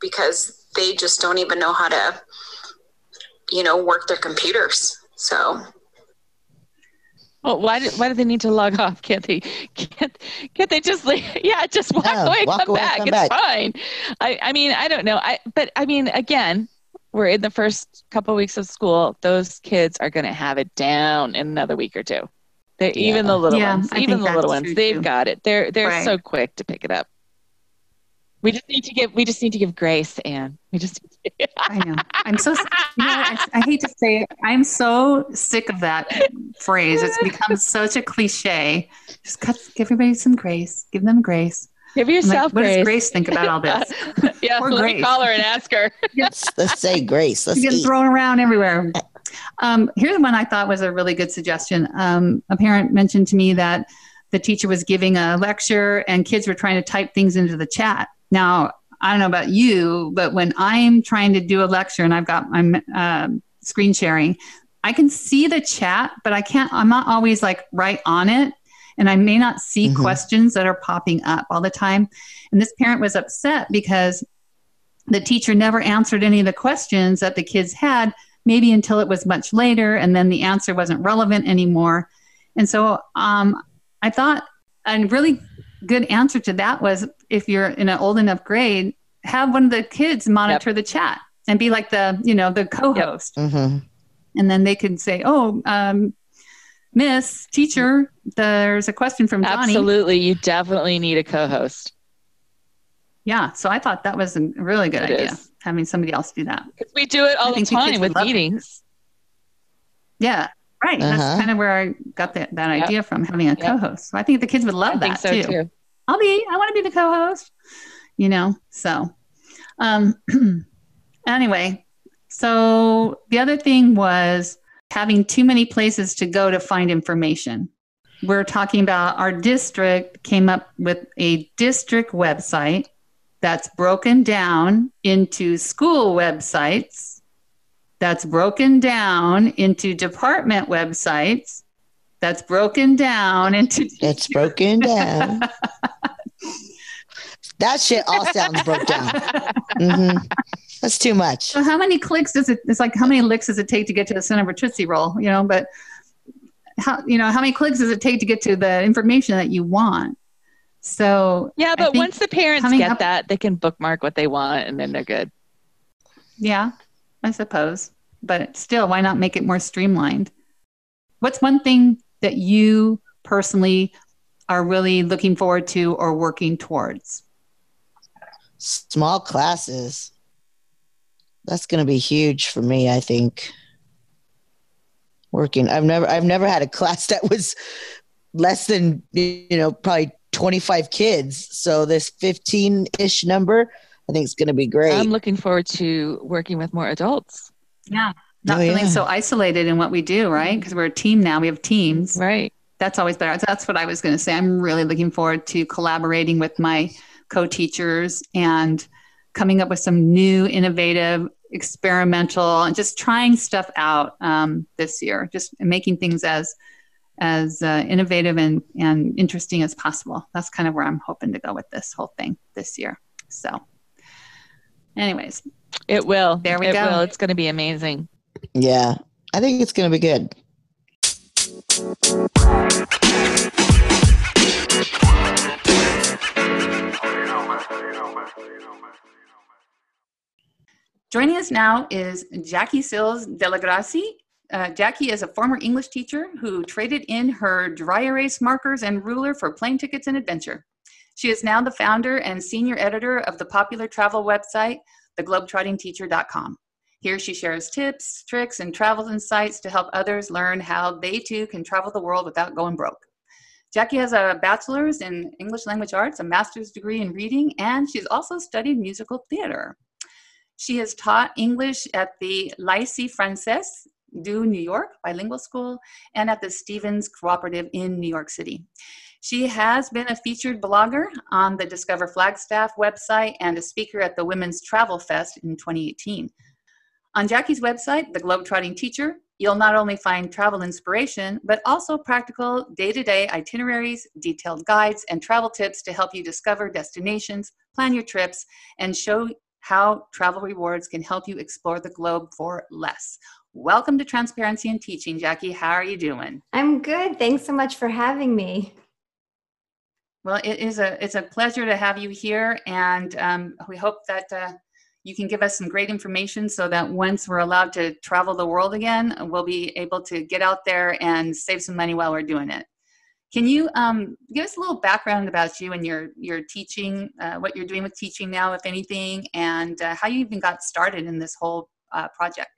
because they just don't even know how to you know work their computers so Well, why do, why do they need to log off? Can't they can't, can't they just like yeah, just walk No, away, walk come away, back. come it's back. fine. I I mean, I don't know. I but I mean, again, we're in the first couple weeks of school. Those kids are going to have it down in another week or two. They Yeah. even the little Yeah, ones, I even the little ones, they've too. got it. They're they're Right. so quick to pick it up. We just need to give we just need to give grace, Anne. We just I know. I'm so, you know, I, I hate to say it. I'm so sick of that phrase. It's become such a cliche. Just cut, give everybody some grace. Give them grace. give I'm like, what grace. does Grace think about all this? yeah, Poor let me Grace. call her and ask her. Let's, let's say grace. Let's She's getting thrown around everywhere. Um, here's one I thought was a really good suggestion. Um, a parent mentioned to me that the teacher was giving a lecture and kids were trying to type things into the chat. Now, I don't know about you, but when I'm trying to do a lecture and I've got my um, screen sharing, I can see the chat, but I can't, I'm not always like right on it. And I may not see Mhm. questions that are popping up all the time. And this parent was upset because the teacher never answered any of the questions that the kids had, maybe until it was much later, and then the answer wasn't relevant anymore. And so um, I thought a really good answer to that was if you're in an old enough grade, have one of the kids monitor yep. the chat and be like the you know the co-host, yep. mm-hmm. and then they can say, "Oh, um, Miss Teacher, there's a question from Johnny." Absolutely, you definitely need a co-host. Yeah, so I thought that was a really good it idea is. having somebody else do that. Because we do it all the time with meetings. It. Yeah, right. Uh-huh. That's kind of where I got that, that yep. idea from having a yep. co-host. So I think the kids would love I that so too. too. I'll be. I want to be the co-host. You know. So, um, anyway, so the other thing was having too many places to go to find information. We're talking about our district came up with a district website that's broken down into school websites, that's broken down into department websites, that's broken down into. It's broken down. that shit all sounds broke down. Mm-hmm. That's too much. So how many clicks does it? It's like how many licks does it take to get to the center of a tootsie roll? You know, but how you know how many clicks does it take to get to the information that you want? So yeah, but once the parents get up, that, they can bookmark what they want, and then they're good. Yeah, I suppose. But still, why not make it more streamlined? What's one thing that you personally are really looking forward to or working towards? Small classes. That's going to be huge for me, I think. Working. I've never I've never had a class that was less than you know probably 25 kids. So this 15 ish number, I think it's going to be great. I'm looking forward to working with more adults. Yeah. Not oh, feeling yeah. so isolated in what we do, right? Because we're a team now. We have teams. Right. That's always better. That's what I was going to say. I'm really looking forward to collaborating with my co teachers and coming up with some new, innovative, experimental, and just trying stuff out um, this year, just making things as as uh, innovative and, and interesting as possible. That's kind of where I'm hoping to go with this whole thing this year. So, anyways, it will. There we it go. Will. It's going to be amazing. Yeah, I think it's going to be good. Joining us now is Jackie Sills Dellegrazie. Uh, Jackie is a former English teacher who traded in her dry erase markers and ruler for plane tickets and adventure. She is now the founder and senior editor of the popular travel website, theglobetrottingteacher.com. Here she shares tips, tricks, and travel insights to help others learn how they too can travel the world without going broke. Jackie has a bachelor's in English language arts, a master's degree in reading, and she's also studied musical theater. She has taught English at the Lycée Français de New York Bilingual School and at the Stevens Cooperative in New York City. She has been a featured blogger on the Discover Flagstaff website and a speaker at the Women's Travel Fest in 2018. On Jackie's website, The Globetrotting Teacher, you'll not only find travel inspiration, but also practical day to day itineraries, detailed guides, and travel tips to help you discover destinations, plan your trips, and show how travel rewards can help you explore the globe for less. Welcome to Transparency in Teaching, Jackie. How are you doing? I'm good. Thanks so much for having me. Well, it is a it's a pleasure to have you here, and um, we hope that uh, you can give us some great information so that once we're allowed to travel the world again, we'll be able to get out there and save some money while we're doing it. Can you um, give us a little background about you and your your teaching, uh, what you're doing with teaching now, if anything, and uh, how you even got started in this whole uh, project?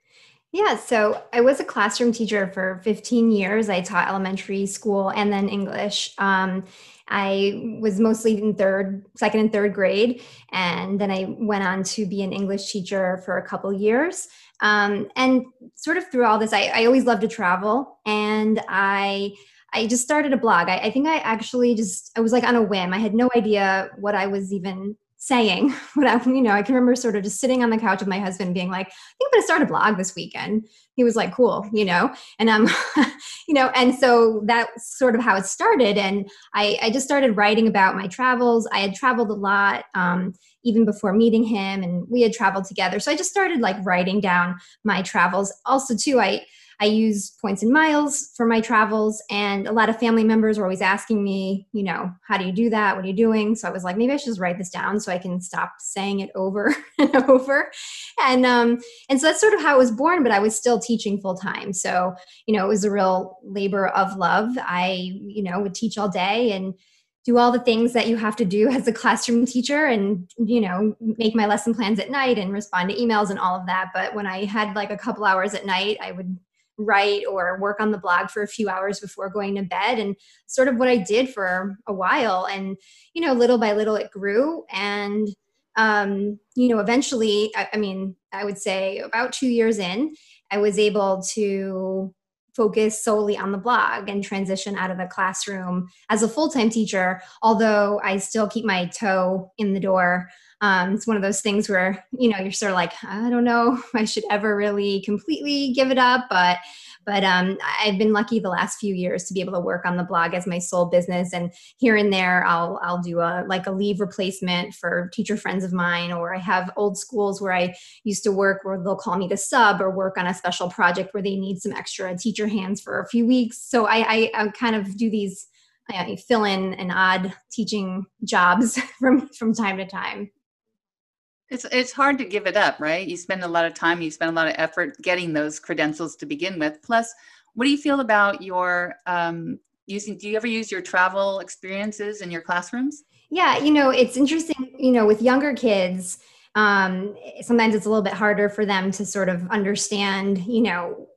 Yeah, so I was a classroom teacher for 15 years. I taught elementary school and then English. Um, I was mostly in third, second, and third grade, and then I went on to be an English teacher for a couple years. Um, and sort of through all this, I, I, always loved to travel, and I I just started a blog. I, I think I actually just I was like on a whim. I had no idea what I was even saying but I, you know i can remember sort of just sitting on the couch with my husband being like i think i'm going to start a blog this weekend. He was like cool you know? And um you know and so that's sort of how it started and i i just started writing about my travels. I had traveled a lot um even before meeting him and we had traveled together. So i just started like writing down my travels. Also too i I use points and miles for my travels. And a lot of family members were always asking me, you know, how do you do that? What are you doing? So I was like, maybe I should just write this down so I can stop saying it over and over. And um, and so that's sort of how it was born, but I was still teaching full time. So, you know, it was a real labor of love. I, you know, would teach all day and do all the things that you have to do as a classroom teacher and you know make my lesson plans at night and respond to emails and all of that but when i had like a couple hours at night i would write or work on the blog for a few hours before going to bed. And sort of what i did for a while and you know little by little it grew. And um, you know eventually I, I mean i would say about two years in i was able to focus solely on the blog and transition out of the classroom as a full-time teacher although i still keep my toe in the door um, it's one of those things where you know you're sort of like i don't know i should ever really completely give it up but but um, I've been lucky the last few years to be able to work on the blog as my sole business, and here and there I'll I'll do a like a leave replacement for teacher friends of mine, or I have old schools where I used to work where they'll call me to sub or work on a special project where they need some extra teacher hands for a few weeks. So I I, I kind of do these. I fill in an odd teaching jobs from from time to time. It's it's hard to give it up, right? You spend a lot of time, you spend a lot of effort getting those credentials to begin with. Plus, what do you feel about your um, using? Do you ever use your travel experiences in your classrooms? Yeah, you know, it's interesting. You know, with younger kids, um, sometimes it's a little bit harder for them to sort of understand. You know,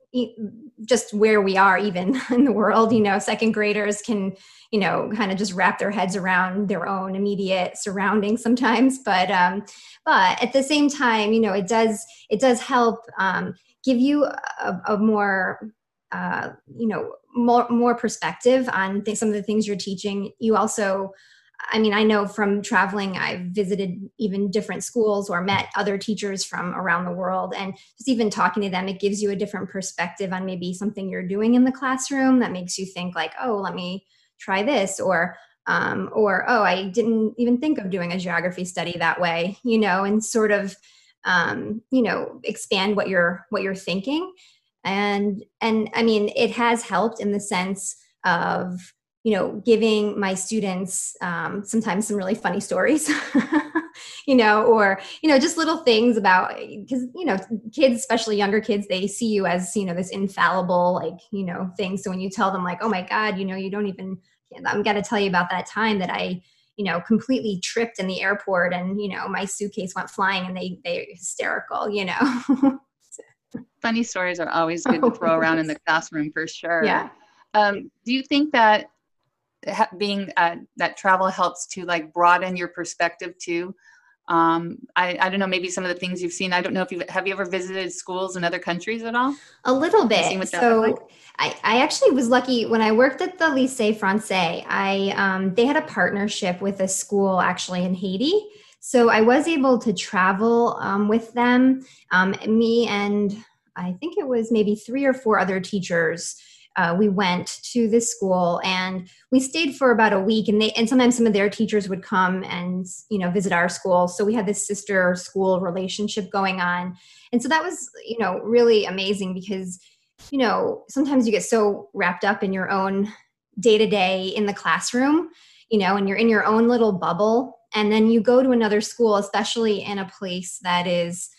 just where we are even in the world you know second graders can you know kind of just wrap their heads around their own immediate surroundings sometimes. But um but at the same time you know it does it does help um give you a, a more uh you know more more perspective on th- some of the things you're teaching. You also I mean, I know from traveling, I've visited even different schools or met other teachers from around the world. And just even talking to them, it gives you a different perspective on maybe something you're doing in the classroom that makes you think, like, oh, let me try this. Or, um, or oh, I didn't even think of doing a geography study that way, you know, and sort of, um, you know, expand what you're what you're thinking. And and I mean, it has helped in the sense of you know giving my students um, sometimes some really funny stories you know or you know just little things about because you know kids especially younger kids they see you as you know this infallible like you know thing. So when you tell them like oh my god you know you don't even i'm going to tell you about that time that i you know completely tripped in the airport and you know my suitcase went flying and they they're hysterical you know? Funny stories are always good to throw around in the classroom for sure. Yeah. Um, do you think that being uh, that travel helps to like broaden your perspective too. Um, I, I don't know maybe some of the things you've seen i don't know if you have you ever visited schools in other countries at all? A little bit. so like? I, I actually was lucky when i worked at the lycée français i um, they had a partnership with a school actually in haiti. So i was able to travel um, with them. Um, me and i think it was maybe three or four other teachers uh, we went to this school and we stayed for about a week and they and sometimes some of their teachers would come and you know visit our school. So we had this sister school relationship going on. And so that was you know really amazing because you know sometimes you get so wrapped up in your own day to day in the classroom you know and you're in your own little bubble. And then you go to another school especially in a place that is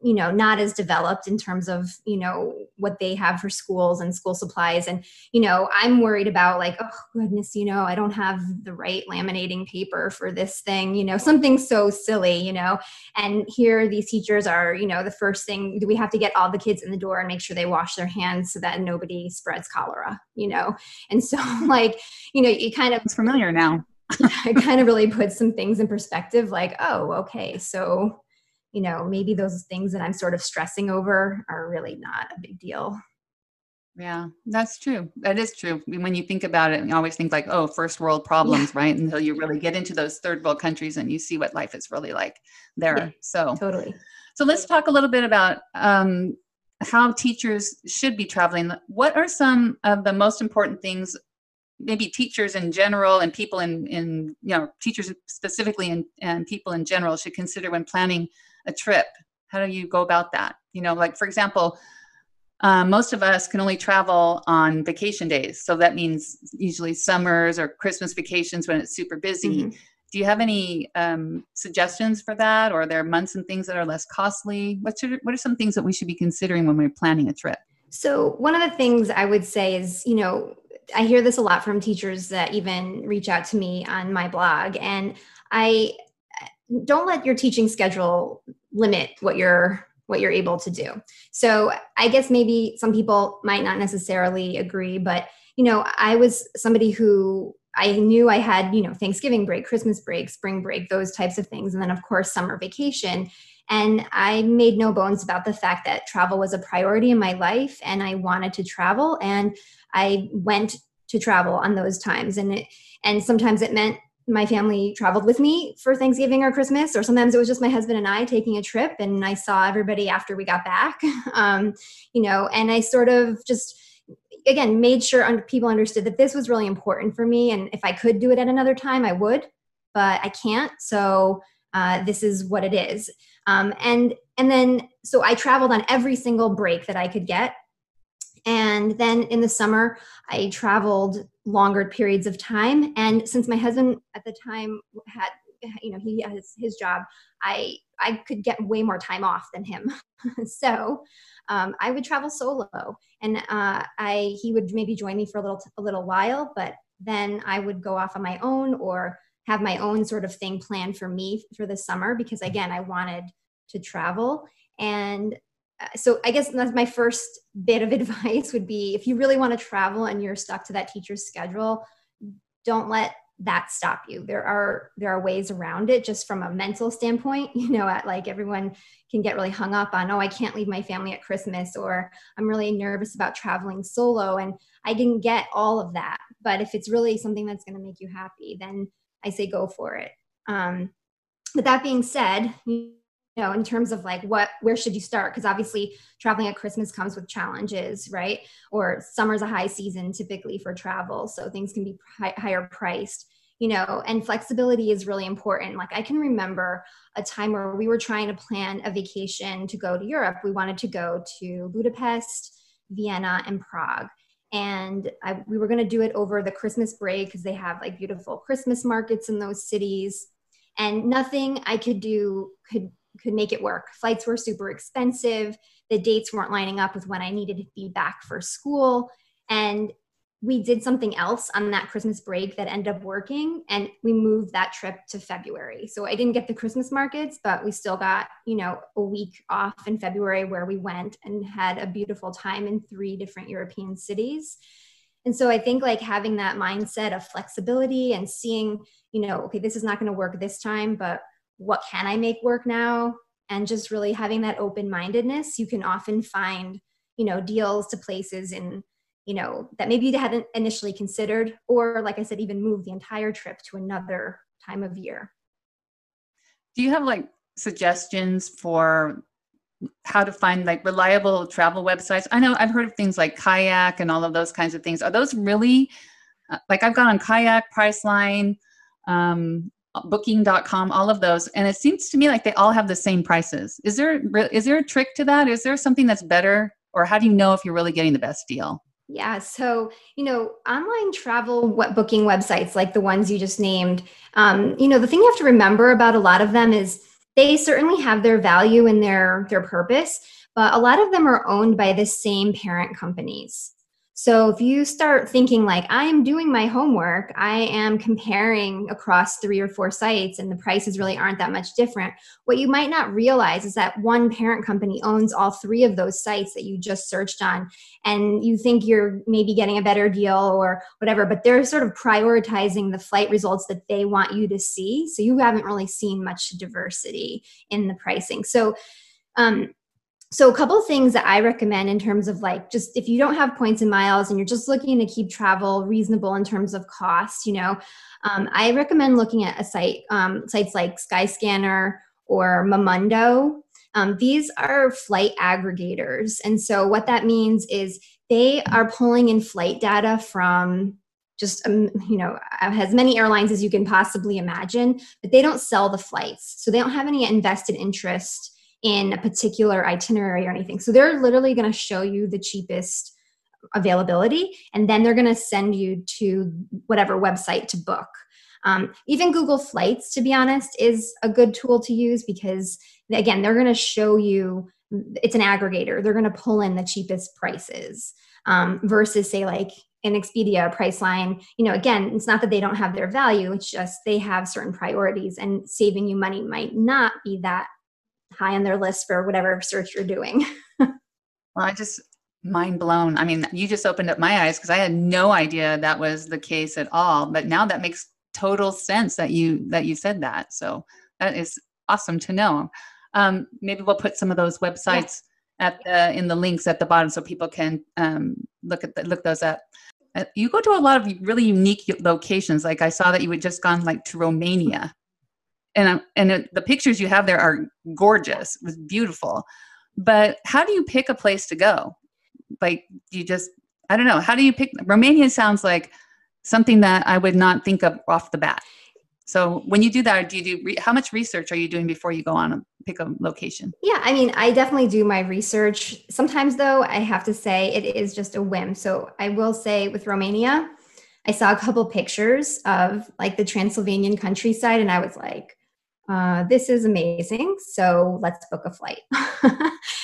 you know not as developed in terms of you know what they have for schools and school supplies. And you know i'm worried about like oh goodness you know i don't have the right laminating paper for this thing you know something so silly you know. And here these teachers are you know the first thing we have to get all the kids in the door and make sure they wash their hands so that nobody spreads cholera you know. And so like you know you kind of it's familiar now. it kind of really puts some things in perspective like oh okay so you know, maybe those things that I'm sort of stressing over are really not a big deal. Yeah, that's true. That is true. When you think about it, you always think like, oh, first world problems, yeah. right? Until you really get into those third world countries and you see what life is really like there. Yeah, so totally. So let's talk a little bit about um, how teachers should be traveling. What are some of the most important things maybe teachers in general and people in, in you know teachers specifically and, and people in general should consider when planning a trip how do you go about that you know like for example uh, most of us can only travel on vacation days. So that means usually summers or Christmas vacations when it's super busy. Mm-hmm. Do you have any um, suggestions for that? Or are there months and things that are less costly? What, should, what are some things that we should be considering when we're planning a trip? So, one of the things I would say is, you know, I hear this a lot from teachers that even reach out to me on my blog. And I don't let your teaching schedule limit what you're what you're able to do. So I guess maybe some people might not necessarily agree, but you know, I was somebody who I knew I had, you know, Thanksgiving break, Christmas break, spring break, those types of things, and then of course summer vacation. And I made no bones about the fact that travel was a priority in my life and I wanted to travel. And I went to travel on those times. And it, and sometimes it meant my family traveled with me for Thanksgiving or Christmas, or sometimes it was just my husband and I taking a trip, and I saw everybody after we got back. um, you know, and I sort of just again made sure people understood that this was really important for me, and if I could do it at another time, I would, but I can't. So uh, this is what it is. Um, and and then so I traveled on every single break that I could get and then in the summer, I traveled longer periods of time. And since my husband at the time had, you know, he has his job, I I could get way more time off than him. so um, I would travel solo, and uh, I he would maybe join me for a little a little while, but then I would go off on my own or have my own sort of thing planned for me for the summer because again I wanted to travel and so I guess that's my first bit of advice would be if you really want to travel and you're stuck to that teacher's schedule, don't let that stop you. There are there are ways around it just from a mental standpoint, you know, at like everyone can get really hung up on, oh, I can't leave my family at Christmas or I'm really nervous about traveling solo and I didn't get all of that. But if it's really something that's going to make you happy, then I say go for it. Um, but that being said, know in terms of like what where should you start? Because obviously traveling at christmas comes with challenges right? Or summer's a high season typically for travel so things can be high, higher priced you know and flexibility is really important. Like i can remember a time where we were trying to plan a vacation to go to europe. We wanted to go to budapest vienna and prague. And I, we were going to do it over the christmas break because they have like beautiful christmas markets in those cities. And nothing i could do could could make it work. Flights were super expensive. The dates weren't lining up with when I needed to be back for school. And we did something else on that Christmas break that ended up working and we moved that trip to February. So I didn't get the Christmas markets, but we still got, you know, a week off in February where we went and had a beautiful time in three different European cities. And so I think like having that mindset of flexibility and seeing, you know, okay, this is not going to work this time, but what can I make work now? And just really having that open mindedness, you can often find, you know, deals to places in, you know, that maybe you hadn't initially considered, or like I said, even move the entire trip to another time of year. Do you have like suggestions for how to find like reliable travel websites? I know I've heard of things like Kayak and all of those kinds of things. Are those really uh, like I've gone on Kayak, Priceline, um, booking.com all of those and it seems to me like they all have the same prices. Is there is there a trick to that? Is there something that's better or how do you know if you're really getting the best deal? Yeah so you know online travel booking websites like the ones you just named um, you know the thing you have to remember about a lot of them is they certainly have their value and their their purpose but a lot of them are owned by the same parent companies so if you start thinking like I am doing my homework, I am comparing across three or four sites and the prices really aren't that much different. What you might not realize is that one parent company owns all three of those sites that you just searched on and you think you're maybe getting a better deal or whatever, but they're sort of prioritizing the flight results that they want you to see. So you haven't really seen much diversity in the pricing. So um, so a couple things that i recommend in terms of like just if you don't have points and miles and you're just looking to keep travel reasonable in terms of cost you know um, i recommend looking at a site um, sites like skyscanner or momondo um, these are flight aggregators. And so what that means is they are pulling in flight data from just um, you know as many airlines as you can possibly imagine but they don't sell the flights. So they don't have any invested interest in a particular itinerary or anything. So they're literally going to show you the cheapest availability and then they're going to send you to whatever website to book. Um, even Google Flights, to be honest, is a good tool to use because, again, they're going to show you it's an aggregator. They're going to pull in the cheapest prices um, versus, say, like an Expedia, Priceline. You know, again, it's not that they don't have their value, it's just they have certain priorities, and saving you money might not be that high on their list for whatever search you're doing. well, I just mind blown. I mean, you just opened up my eyes because I had no idea that was the case at all. But now that makes total sense that you that you said that. So that is awesome to know. Um, maybe we'll put some of those websites yeah. at the in the links at the bottom so people can um, look at the, look those up. Uh, you go to a lot of really unique locations. Like I saw that you had just gone like to Romania, and and the pictures you have there are gorgeous. It was beautiful. But how do you pick a place to go? Like you just I don't know. How do you pick? Romania sounds like something that I would not think of off the bat. So when you do that, do you do re- how much research are you doing before you go on and pick a location? Yeah, I mean, I definitely do my research. Sometimes though, I have to say it is just a whim. So I will say with Romania, I saw a couple pictures of like the Transylvanian countryside and I was like, uh, this is amazing. So let's book a flight.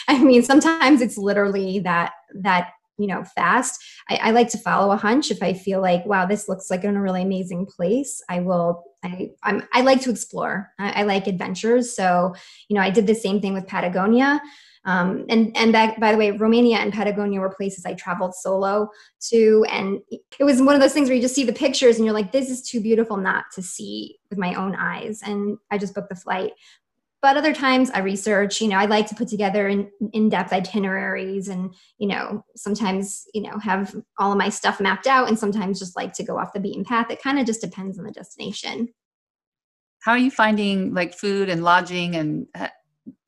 I mean, sometimes it's literally that that you know fast. I, I, like to follow a hunch. If i feel like wow this looks like in a really amazing place i will i I'm, i like to explore. I, I, like adventures. So you know i did the same thing with patagonia um, and and that by the way romania and patagonia were places i traveled solo to. And it was one of those things where you just see the pictures and you're like this is too beautiful not to see with my own eyes. And i just booked the flight. But other times i research you know i like to put together in, in-depth itineraries and you know sometimes you know have all of my stuff mapped out and sometimes just like to go off the beaten path. It kind of just depends on the destination. How are you finding like food and lodging and uh,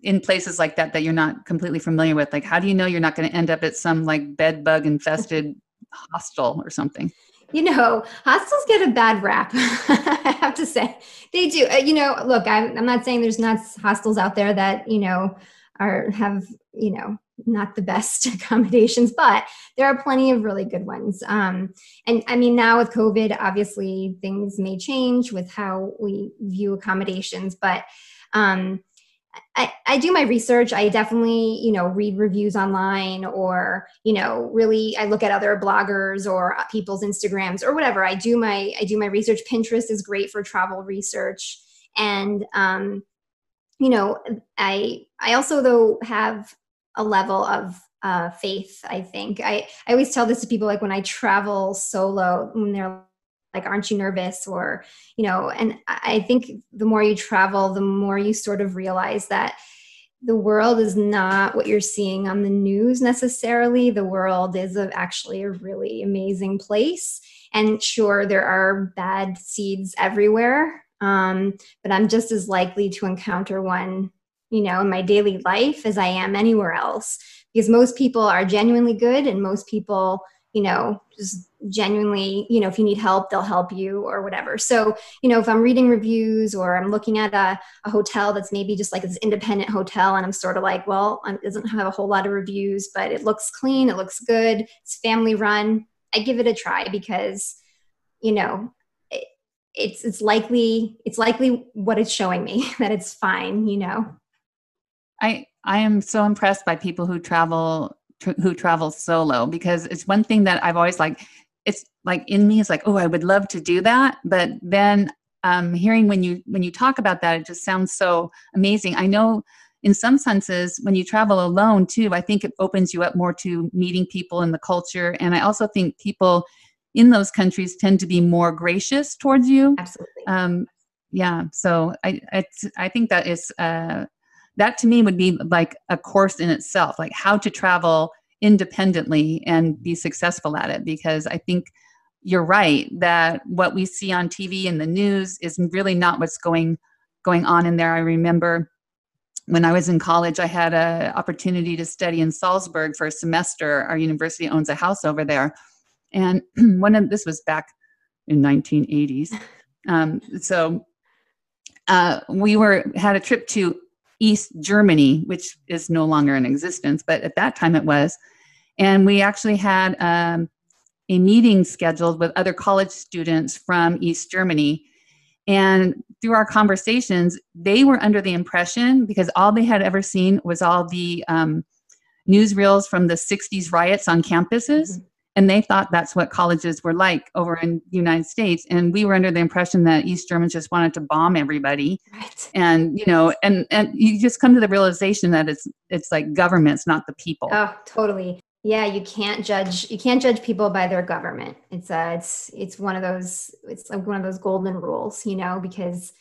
in places like that that you're not completely familiar with like how do you know you're not going to end up at some like bed bug infested hostel or something you know, hostels get a bad rap. I have to say they do. Uh, you know, look, I'm, I'm not saying there's not hostels out there that you know are have you know not the best accommodations, but there are plenty of really good ones. Um, and I mean, now with COVID, obviously things may change with how we view accommodations, but um, I, I do my research. I definitely, you know, read reviews online or, you know, really I look at other bloggers or people's Instagrams or whatever. I do my I do my research. Pinterest is great for travel research. And um, you know, I I also though have a level of uh, faith, I think. I, I always tell this to people like when I travel solo, when they're like aren't you nervous? Or you know and i think the more you travel the more you sort of realize that the world is not what you're seeing on the news necessarily. The world is a, actually a really amazing place. And sure there are bad seeds everywhere um, but i'm just as likely to encounter one you know in my daily life as i am anywhere else. Because most people are genuinely good and most people you know just genuinely you know if you need help they'll help you or whatever. So you know if i'm reading reviews or i'm looking at a, a hotel that's maybe just like this independent hotel and i'm sort of like well it doesn't have a whole lot of reviews but it looks clean it looks good it's family run i give it a try because you know it, it's it's likely it's likely what it's showing me that it's fine you know? I i am so impressed by people who travel who travel solo because it's one thing that I've always like it's like in me it's like oh I would love to do that. But then um, hearing when you when you talk about that it just sounds so amazing. I know in some senses when you travel alone too I think it opens you up more to meeting people in the culture. And I also think people in those countries tend to be more gracious towards you. Absolutely. Um, yeah so I I think that is uh, that to me would be like a course in itself like how to travel independently and be successful at it because i think you're right that what we see on tv and the news is really not what's going going on in there. I remember when i was in college i had an opportunity to study in salzburg for a semester. Our university owns a house over there. And one of this was back in 1980s um, so uh, we were had a trip to East Germany, which is no longer in existence, but at that time it was. And we actually had um, a meeting scheduled with other college students from East Germany. And through our conversations, they were under the impression because all they had ever seen was all the um, newsreels from the 60s riots on campuses. Mm-hmm. And they thought that's what colleges were like over in the United States. And we were under the impression that East Germans just wanted to bomb everybody. Right. And, you know, and, and you just come to the realization that it's, it's like governments, not the people. Oh, totally yeah you can't judge you can't judge people by their government. It's uh it's it's one of those it's like one of those golden rules you know because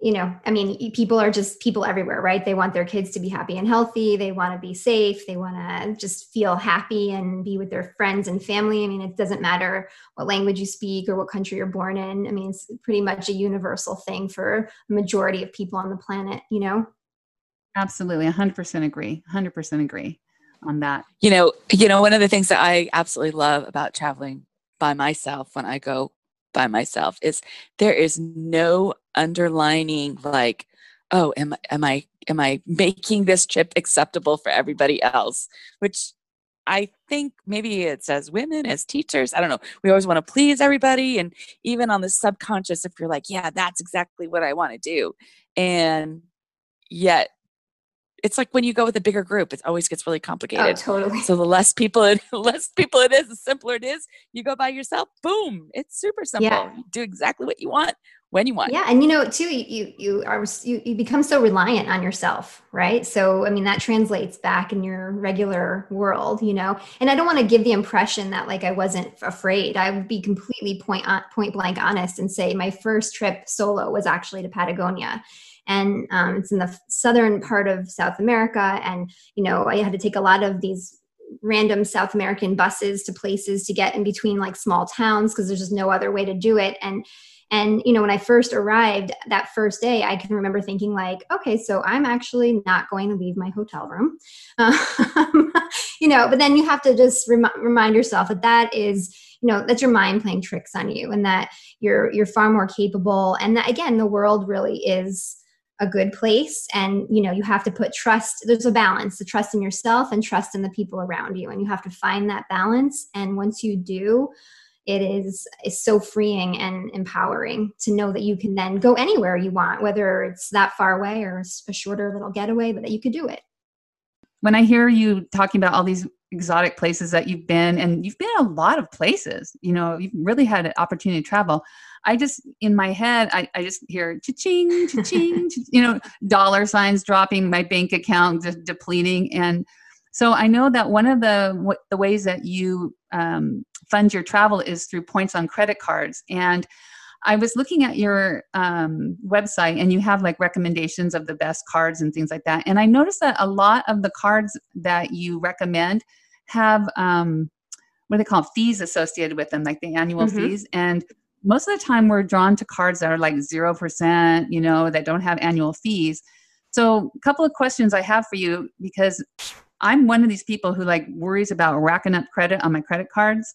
you know i mean people are just people everywhere right? They want their kids to be happy and healthy. They want to be safe. They want to just feel happy and be with their friends and family. I mean it doesn't matter what language you speak or what country you're born in. I mean it's pretty much a universal thing for a majority of people on the planet you know? Absolutely. 100% agree. 100% agree on that? You know, you know, one of the things that I absolutely love about traveling by myself when I go by myself is there is no underlining like, oh, am I am I am I making this trip acceptable for everybody else? Which I think maybe it's as women, as teachers, I don't know. We always want to please everybody. And even on the subconscious, if you're like, yeah, that's exactly what I want to do. And yet it's like when you go with a bigger group, it always gets really oh, complicated. Oh, totally. So the less people, it, less people it is, the simpler it is. You go by yourself, boom, it's super simple. Yeah. You do exactly what you want when you want. Yeah, and you know too, you you are you, you become so reliant on yourself, right? So I mean that translates back in your regular world, you know. And I don't want to give the impression that like I wasn't afraid. I would be completely point on, point blank honest and say my first trip solo was actually to Patagonia and um, it's in the southern part of South America. And you know, I had to take a lot of these random South American buses to places to get in between like small towns because there's just no other way to do it. And and you know, when I first arrived that first day, I can remember thinking like, okay, so I'm actually not going to leave my hotel room, um, you know. But then you have to just rem- remind yourself that that is you know that's your mind playing tricks on you and that you're you're far more capable and that again the world really is a good place. And you know you have to put trust there's a balance the trust in yourself and trust in the people around you. And you have to find that balance. And once you do it is is so freeing and empowering to know that you can then go anywhere you want whether it's that far away or a shorter little getaway but that you could do it. When i hear you talking about all these exotic places that you've been and you've been a lot of places you know you've really had an opportunity to travel. I just in my head, I, I just hear cha-ching, cha-ching, you know, dollar signs dropping, my bank account just depleting, and so I know that one of the what, the ways that you um, fund your travel is through points on credit cards, and I was looking at your um, website, and you have like recommendations of the best cards and things like that, and I noticed that a lot of the cards that you recommend have um, what do they call fees associated with them, like the annual mm-hmm. fees, and most of the time we're drawn to cards that are like 0%, you know, that don't have annual fees. So, a couple of questions I have for you because I'm one of these people who like worries about racking up credit on my credit cards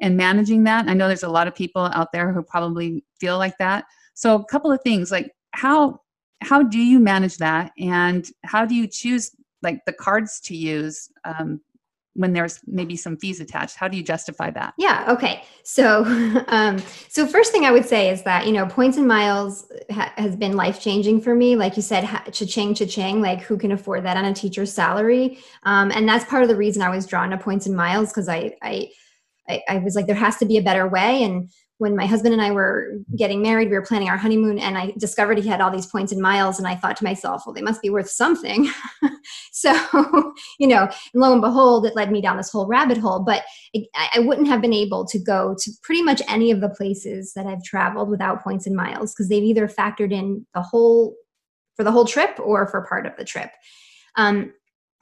and managing that. I know there's a lot of people out there who probably feel like that. So, a couple of things like how how do you manage that and how do you choose like the cards to use um, when there's maybe some fees attached. How do you justify that? Yeah okay. So um so first thing i would say is that you know points and miles ha- has been life changing for me. Like you said ha- cha-ching cha-ching like who can afford that on a teacher's salary? Um, and that's part of the reason i was drawn to points and miles because I, I I, I was like there has to be a better way. And when my husband and I were getting married, we were planning our honeymoon, and I discovered he had all these points and miles. And I thought to myself, well, they must be worth something. so, you know, and lo and behold, it led me down this whole rabbit hole. But it, I wouldn't have been able to go to pretty much any of the places that I've traveled without points and miles because they've either factored in the whole for the whole trip or for part of the trip. Um,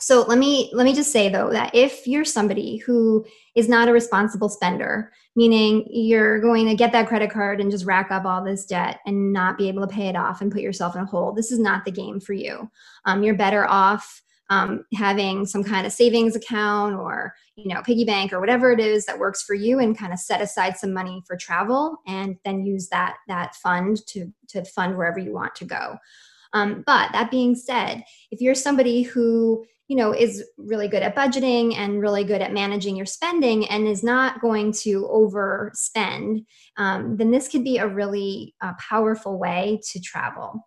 so let me let me just say though that if you're somebody who is not a responsible spender meaning you're going to get that credit card and just rack up all this debt and not be able to pay it off and put yourself in a hole. This is not the game for you. Um, you're better off um, having some kind of savings account or you know piggy bank or whatever it is that works for you and kind of set aside some money for travel and then use that that fund to to fund wherever you want to go. Um, but that being said, if you're somebody who you know is really good at budgeting and really good at managing your spending and is not going to overspend um, then this could be a really uh, powerful way to travel.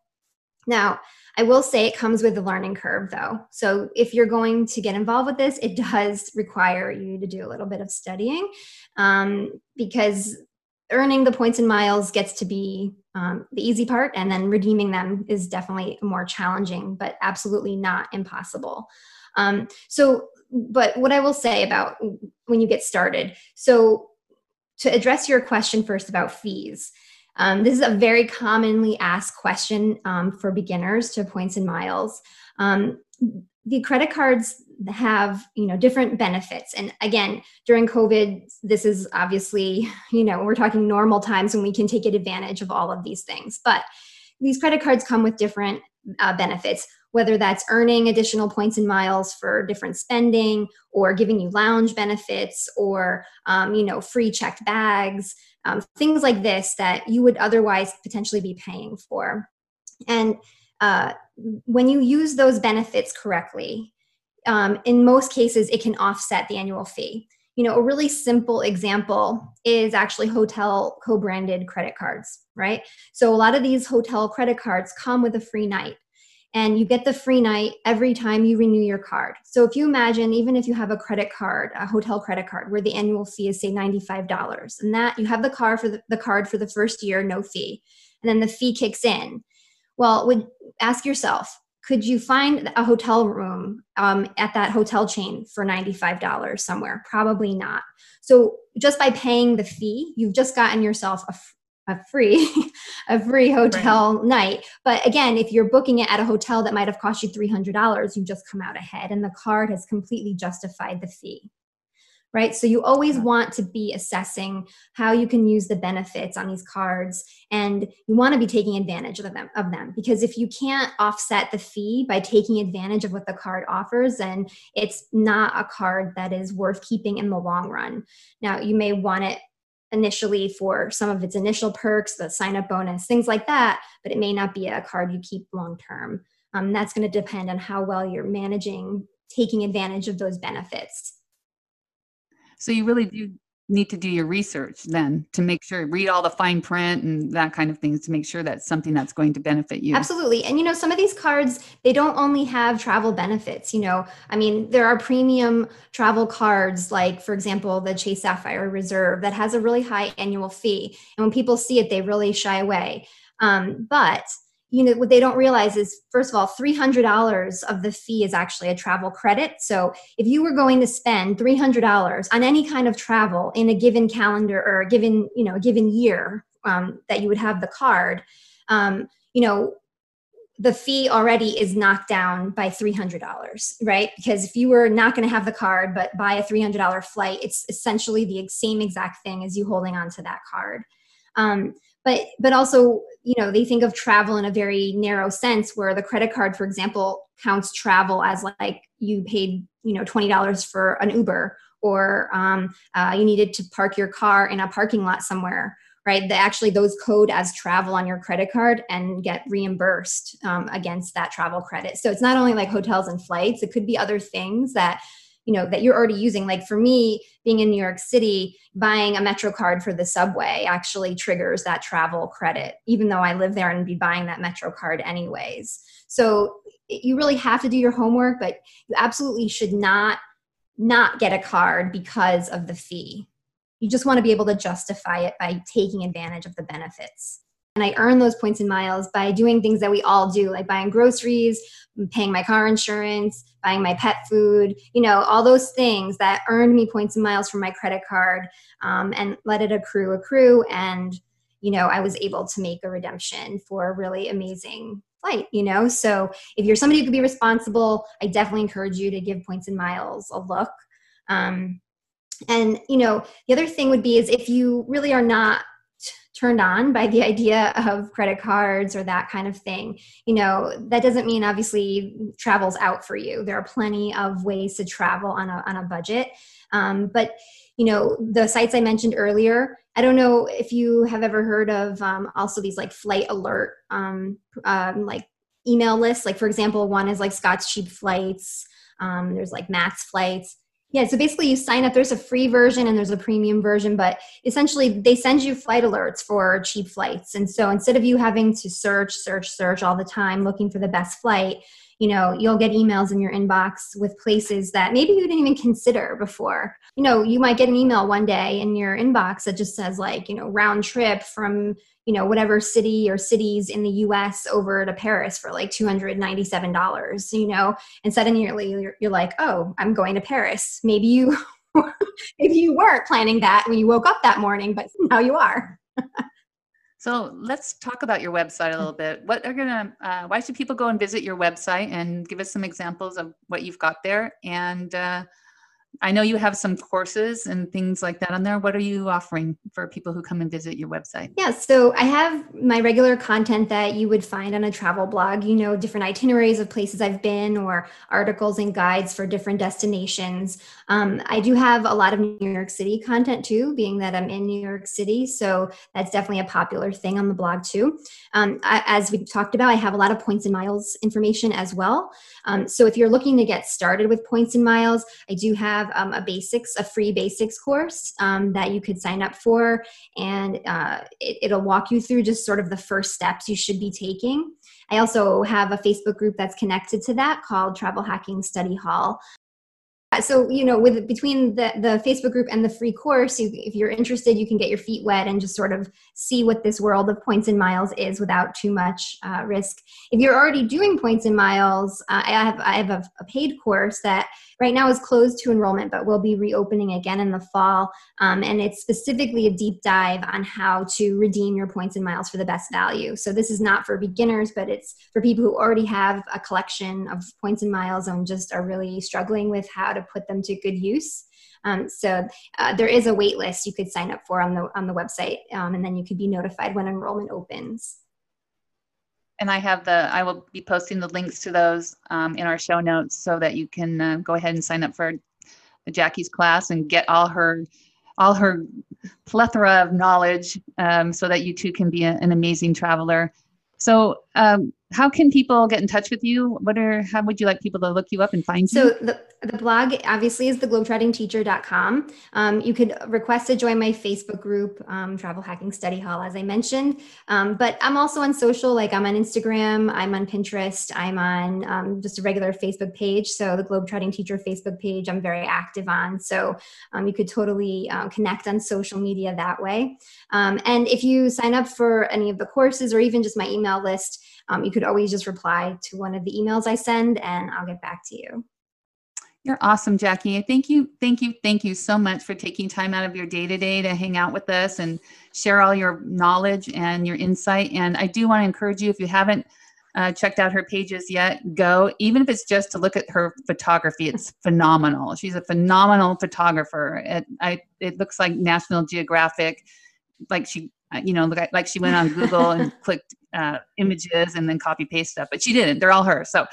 Now i will say it comes with a learning curve though. So if you're going to get involved with this it does require you to do a little bit of studying um, because earning the points and miles gets to be um, the easy part, and then redeeming them is definitely more challenging, but absolutely not impossible. Um, so, but what I will say about when you get started, so to address your question first about fees. Um, this is a very commonly asked question um, for beginners to points and miles. The credit cards have you know different benefits. And again during covid this is obviously you know we're talking normal times when we can take advantage of all of these things. But these credit cards come with different uh, benefits whether that's earning additional points and miles for different spending or giving you lounge benefits or um, you know free checked bags um, things like this that you would otherwise potentially be paying for. And uh, when you use those benefits correctly um, in most cases it can offset the annual fee you know a really simple example is actually hotel co-branded credit cards right so a lot of these hotel credit cards come with a free night and you get the free night every time you renew your card. So if you imagine, even if you have a credit card, a hotel credit card, where the annual fee is say $95, and that you have the card for the, the card for the first year, no fee, and then the fee kicks in. Well, would ask yourself, could you find a hotel room um, at that hotel chain for $95 somewhere? Probably not. So just by paying the fee, you've just gotten yourself a, a free a free hotel right. night but again if you're booking it at a hotel that might have cost you $300 you just come out ahead and the card has completely justified the fee right so you always want to be assessing how you can use the benefits on these cards and you want to be taking advantage of them of them because if you can't offset the fee by taking advantage of what the card offers then it's not a card that is worth keeping in the long run now you may want it initially for some of its initial perks, the sign up bonus, things like that, but it may not be a card you keep long term. Um, that's going to depend on how well you're managing taking advantage of those benefits. So you really do need to do your research then to make sure read all the fine print and that kind of things to make sure that's something that's going to benefit you. Absolutely. And you know some of these cards they don't only have travel benefits you know. I mean there are premium travel cards like for example the chase sapphire reserve that has a really high annual fee. And when people see it they really shy away. Um, but you know what they don't realize is first of all $300 of the fee is actually a travel credit. So if you were going to spend $300 on any kind of travel in a given calendar or a given you know a given year um, that you would have the card um, you know the fee already is knocked down by $300 right? Because if you were not going to have the card but buy a $300 flight it's essentially the same exact thing as you holding on to that card. Um, but but also you know they think of travel in a very narrow sense where the credit card for example counts travel as like you paid you know $20 for an uber or um, uh, you needed to park your car in a parking lot somewhere right? That actually those code as travel on your credit card and get reimbursed um, against that travel credit. So it's not only like hotels and flights it could be other things that you know that you're already using. Like for me being in new york city buying a metro card for the subway actually triggers that travel credit even though i live there and be buying that metro card anyways. So you really have to do your homework but you absolutely should not not get a card because of the fee. You just want to be able to justify it by taking advantage of the benefits and I earn those points and miles by doing things that we all do, like buying groceries, paying my car insurance, buying my pet food, you know, all those things that earned me points and miles from my credit card um, and let it accrue, accrue. And, you know, I was able to make a redemption for a really amazing flight, you know? So if you're somebody who could be responsible, I definitely encourage you to give points and miles a look. Um, and, you know, the other thing would be is if you really are not turned on by the idea of credit cards or that kind of thing you know that doesn't mean obviously travel's out for you there are plenty of ways to travel on a, on a budget um, but you know the sites i mentioned earlier i don't know if you have ever heard of um, also these like flight alert um, um, like email lists. Like, for example, one is like Scott's Cheap Flights, um, there's like Matt's Flights. Yeah, so basically you sign up. There's a free version and there's a premium version, but essentially they send you flight alerts for cheap flights. And so instead of you having to search, search, search all the time looking for the best flight, you know, you'll get emails in your inbox with places that maybe you didn't even consider before. You know, you might get an email one day in your inbox that just says like, you know, round trip from you know whatever city or cities in the US over to Paris for like $297 you know? And suddenly you're, you're like oh I'm going to Paris. Maybe you maybe you weren't planning that when you woke up that morning but now you are. So let's talk about your website a little bit. What are gonna uh, why should people go and visit your website and give us some examples of what you've got there? And uh, I know you have some courses and things like that on there. What are you offering for people who come and visit your website? Yeah, so I have my regular content that you would find on a travel blog, you know, different itineraries of places I've been or articles and guides for different destinations. Um, I do have a lot of New York City content too, being that I'm in New York City. So that's definitely a popular thing on the blog too. Um, I, as we talked about, I have a lot of points and miles information as well. Um, so if you're looking to get started with points and miles, I do have um, a basics, a free basics course um, that you could sign up for, and uh, it, it'll walk you through just sort of the first steps you should be taking. I also have a Facebook group that's connected to that called Travel Hacking Study Hall. So you know with between the the facebook group and the free course you, if you're interested you can get your feet wet and just sort of see what this world of points and miles is without too much uh, risk. If you're already doing points and miles uh, i have i have a, a, paid course that right now is closed to enrollment but will be reopening again in the fall um, and it's specifically a deep dive on how to redeem your points and miles for the best value so this is not for beginners but it's for people who already have a collection of points and miles and just are really struggling with how to put them to good use. Um, so uh, there is a wait list you could sign up for on the on the website, um, and then you could be notified when enrollment opens. And I have the I will be posting the links to those um, in our show notes so that you can uh, go ahead and sign up for Jackie's class and get all her all her plethora of knowledge um, so that you too can be a, an amazing traveler. So um, how can people get in touch with you? What are how would you like people to look you up and find so you? So the, the blog obviously is theglobetrottingteacher.com. Um, you could request to join my Facebook group, um, Travel Hacking Study Hall, as I mentioned. Um, but I'm also on social, like I'm on Instagram, I'm on Pinterest, I'm on um, just a regular Facebook page. So the Globetrotting Teacher Facebook page, I'm very active on. So um, you could totally uh, connect on social media that way. Um, and if you sign up for any of the courses or even just my email list, you could always just reply to one of the emails I send and I'll get back to you. You're awesome, Jackie. Thank you, thank you, thank you so much for taking time out of your day to day to hang out with us and share all your knowledge and your insight. And I do want to encourage you if you haven't uh, checked out her pages yet, go. Even if it's just to look at her photography, it's phenomenal. She's a phenomenal photographer. It, I, it looks like National Geographic, like she uh, you know, like she went on Google and clicked uh, images and then copy paste stuff, but she didn't. They're all her. So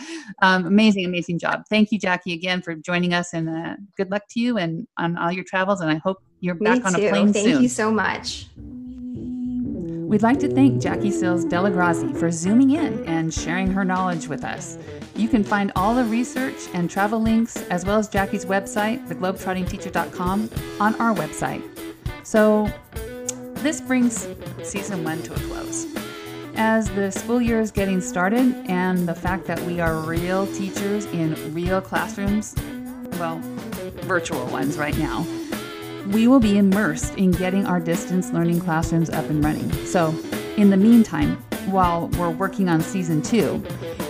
um, amazing, amazing job. Thank you, Jackie, again for joining us, and uh, good luck to you and on all your travels. And I hope you're Me back on too. a plane Thank soon. Thank you so much. We'd like to thank Jackie Sills Dellegrazie for zooming in and sharing her knowledge with us. You can find all the research and travel links, as well as Jackie's website, theglobetrottingteacher.com, on our website. So this brings season one to a close. As the school year is getting started, and the fact that we are real teachers in real classrooms, well, virtual ones right now, we will be immersed in getting our distance learning classrooms up and running. So, in the meantime, while we're working on season two,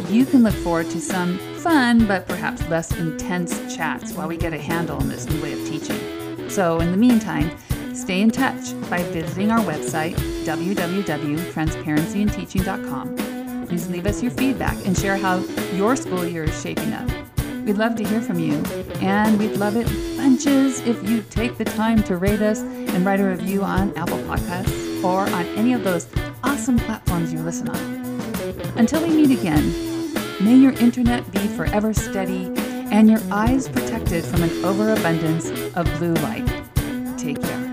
you can look forward to some fun but perhaps less intense chats while we get a handle on this new way of teaching. So, in the meantime, Stay in touch by visiting our website, www.transparencyinteaching.com. Please leave us your feedback and share how your school year is shaping up. We'd love to hear from you, and we'd love it bunches if you take the time to rate us and write a review on Apple Podcasts or on any of those awesome platforms you listen on. Until we meet again, may your internet be forever steady and your eyes protected from an overabundance of blue light. Take care.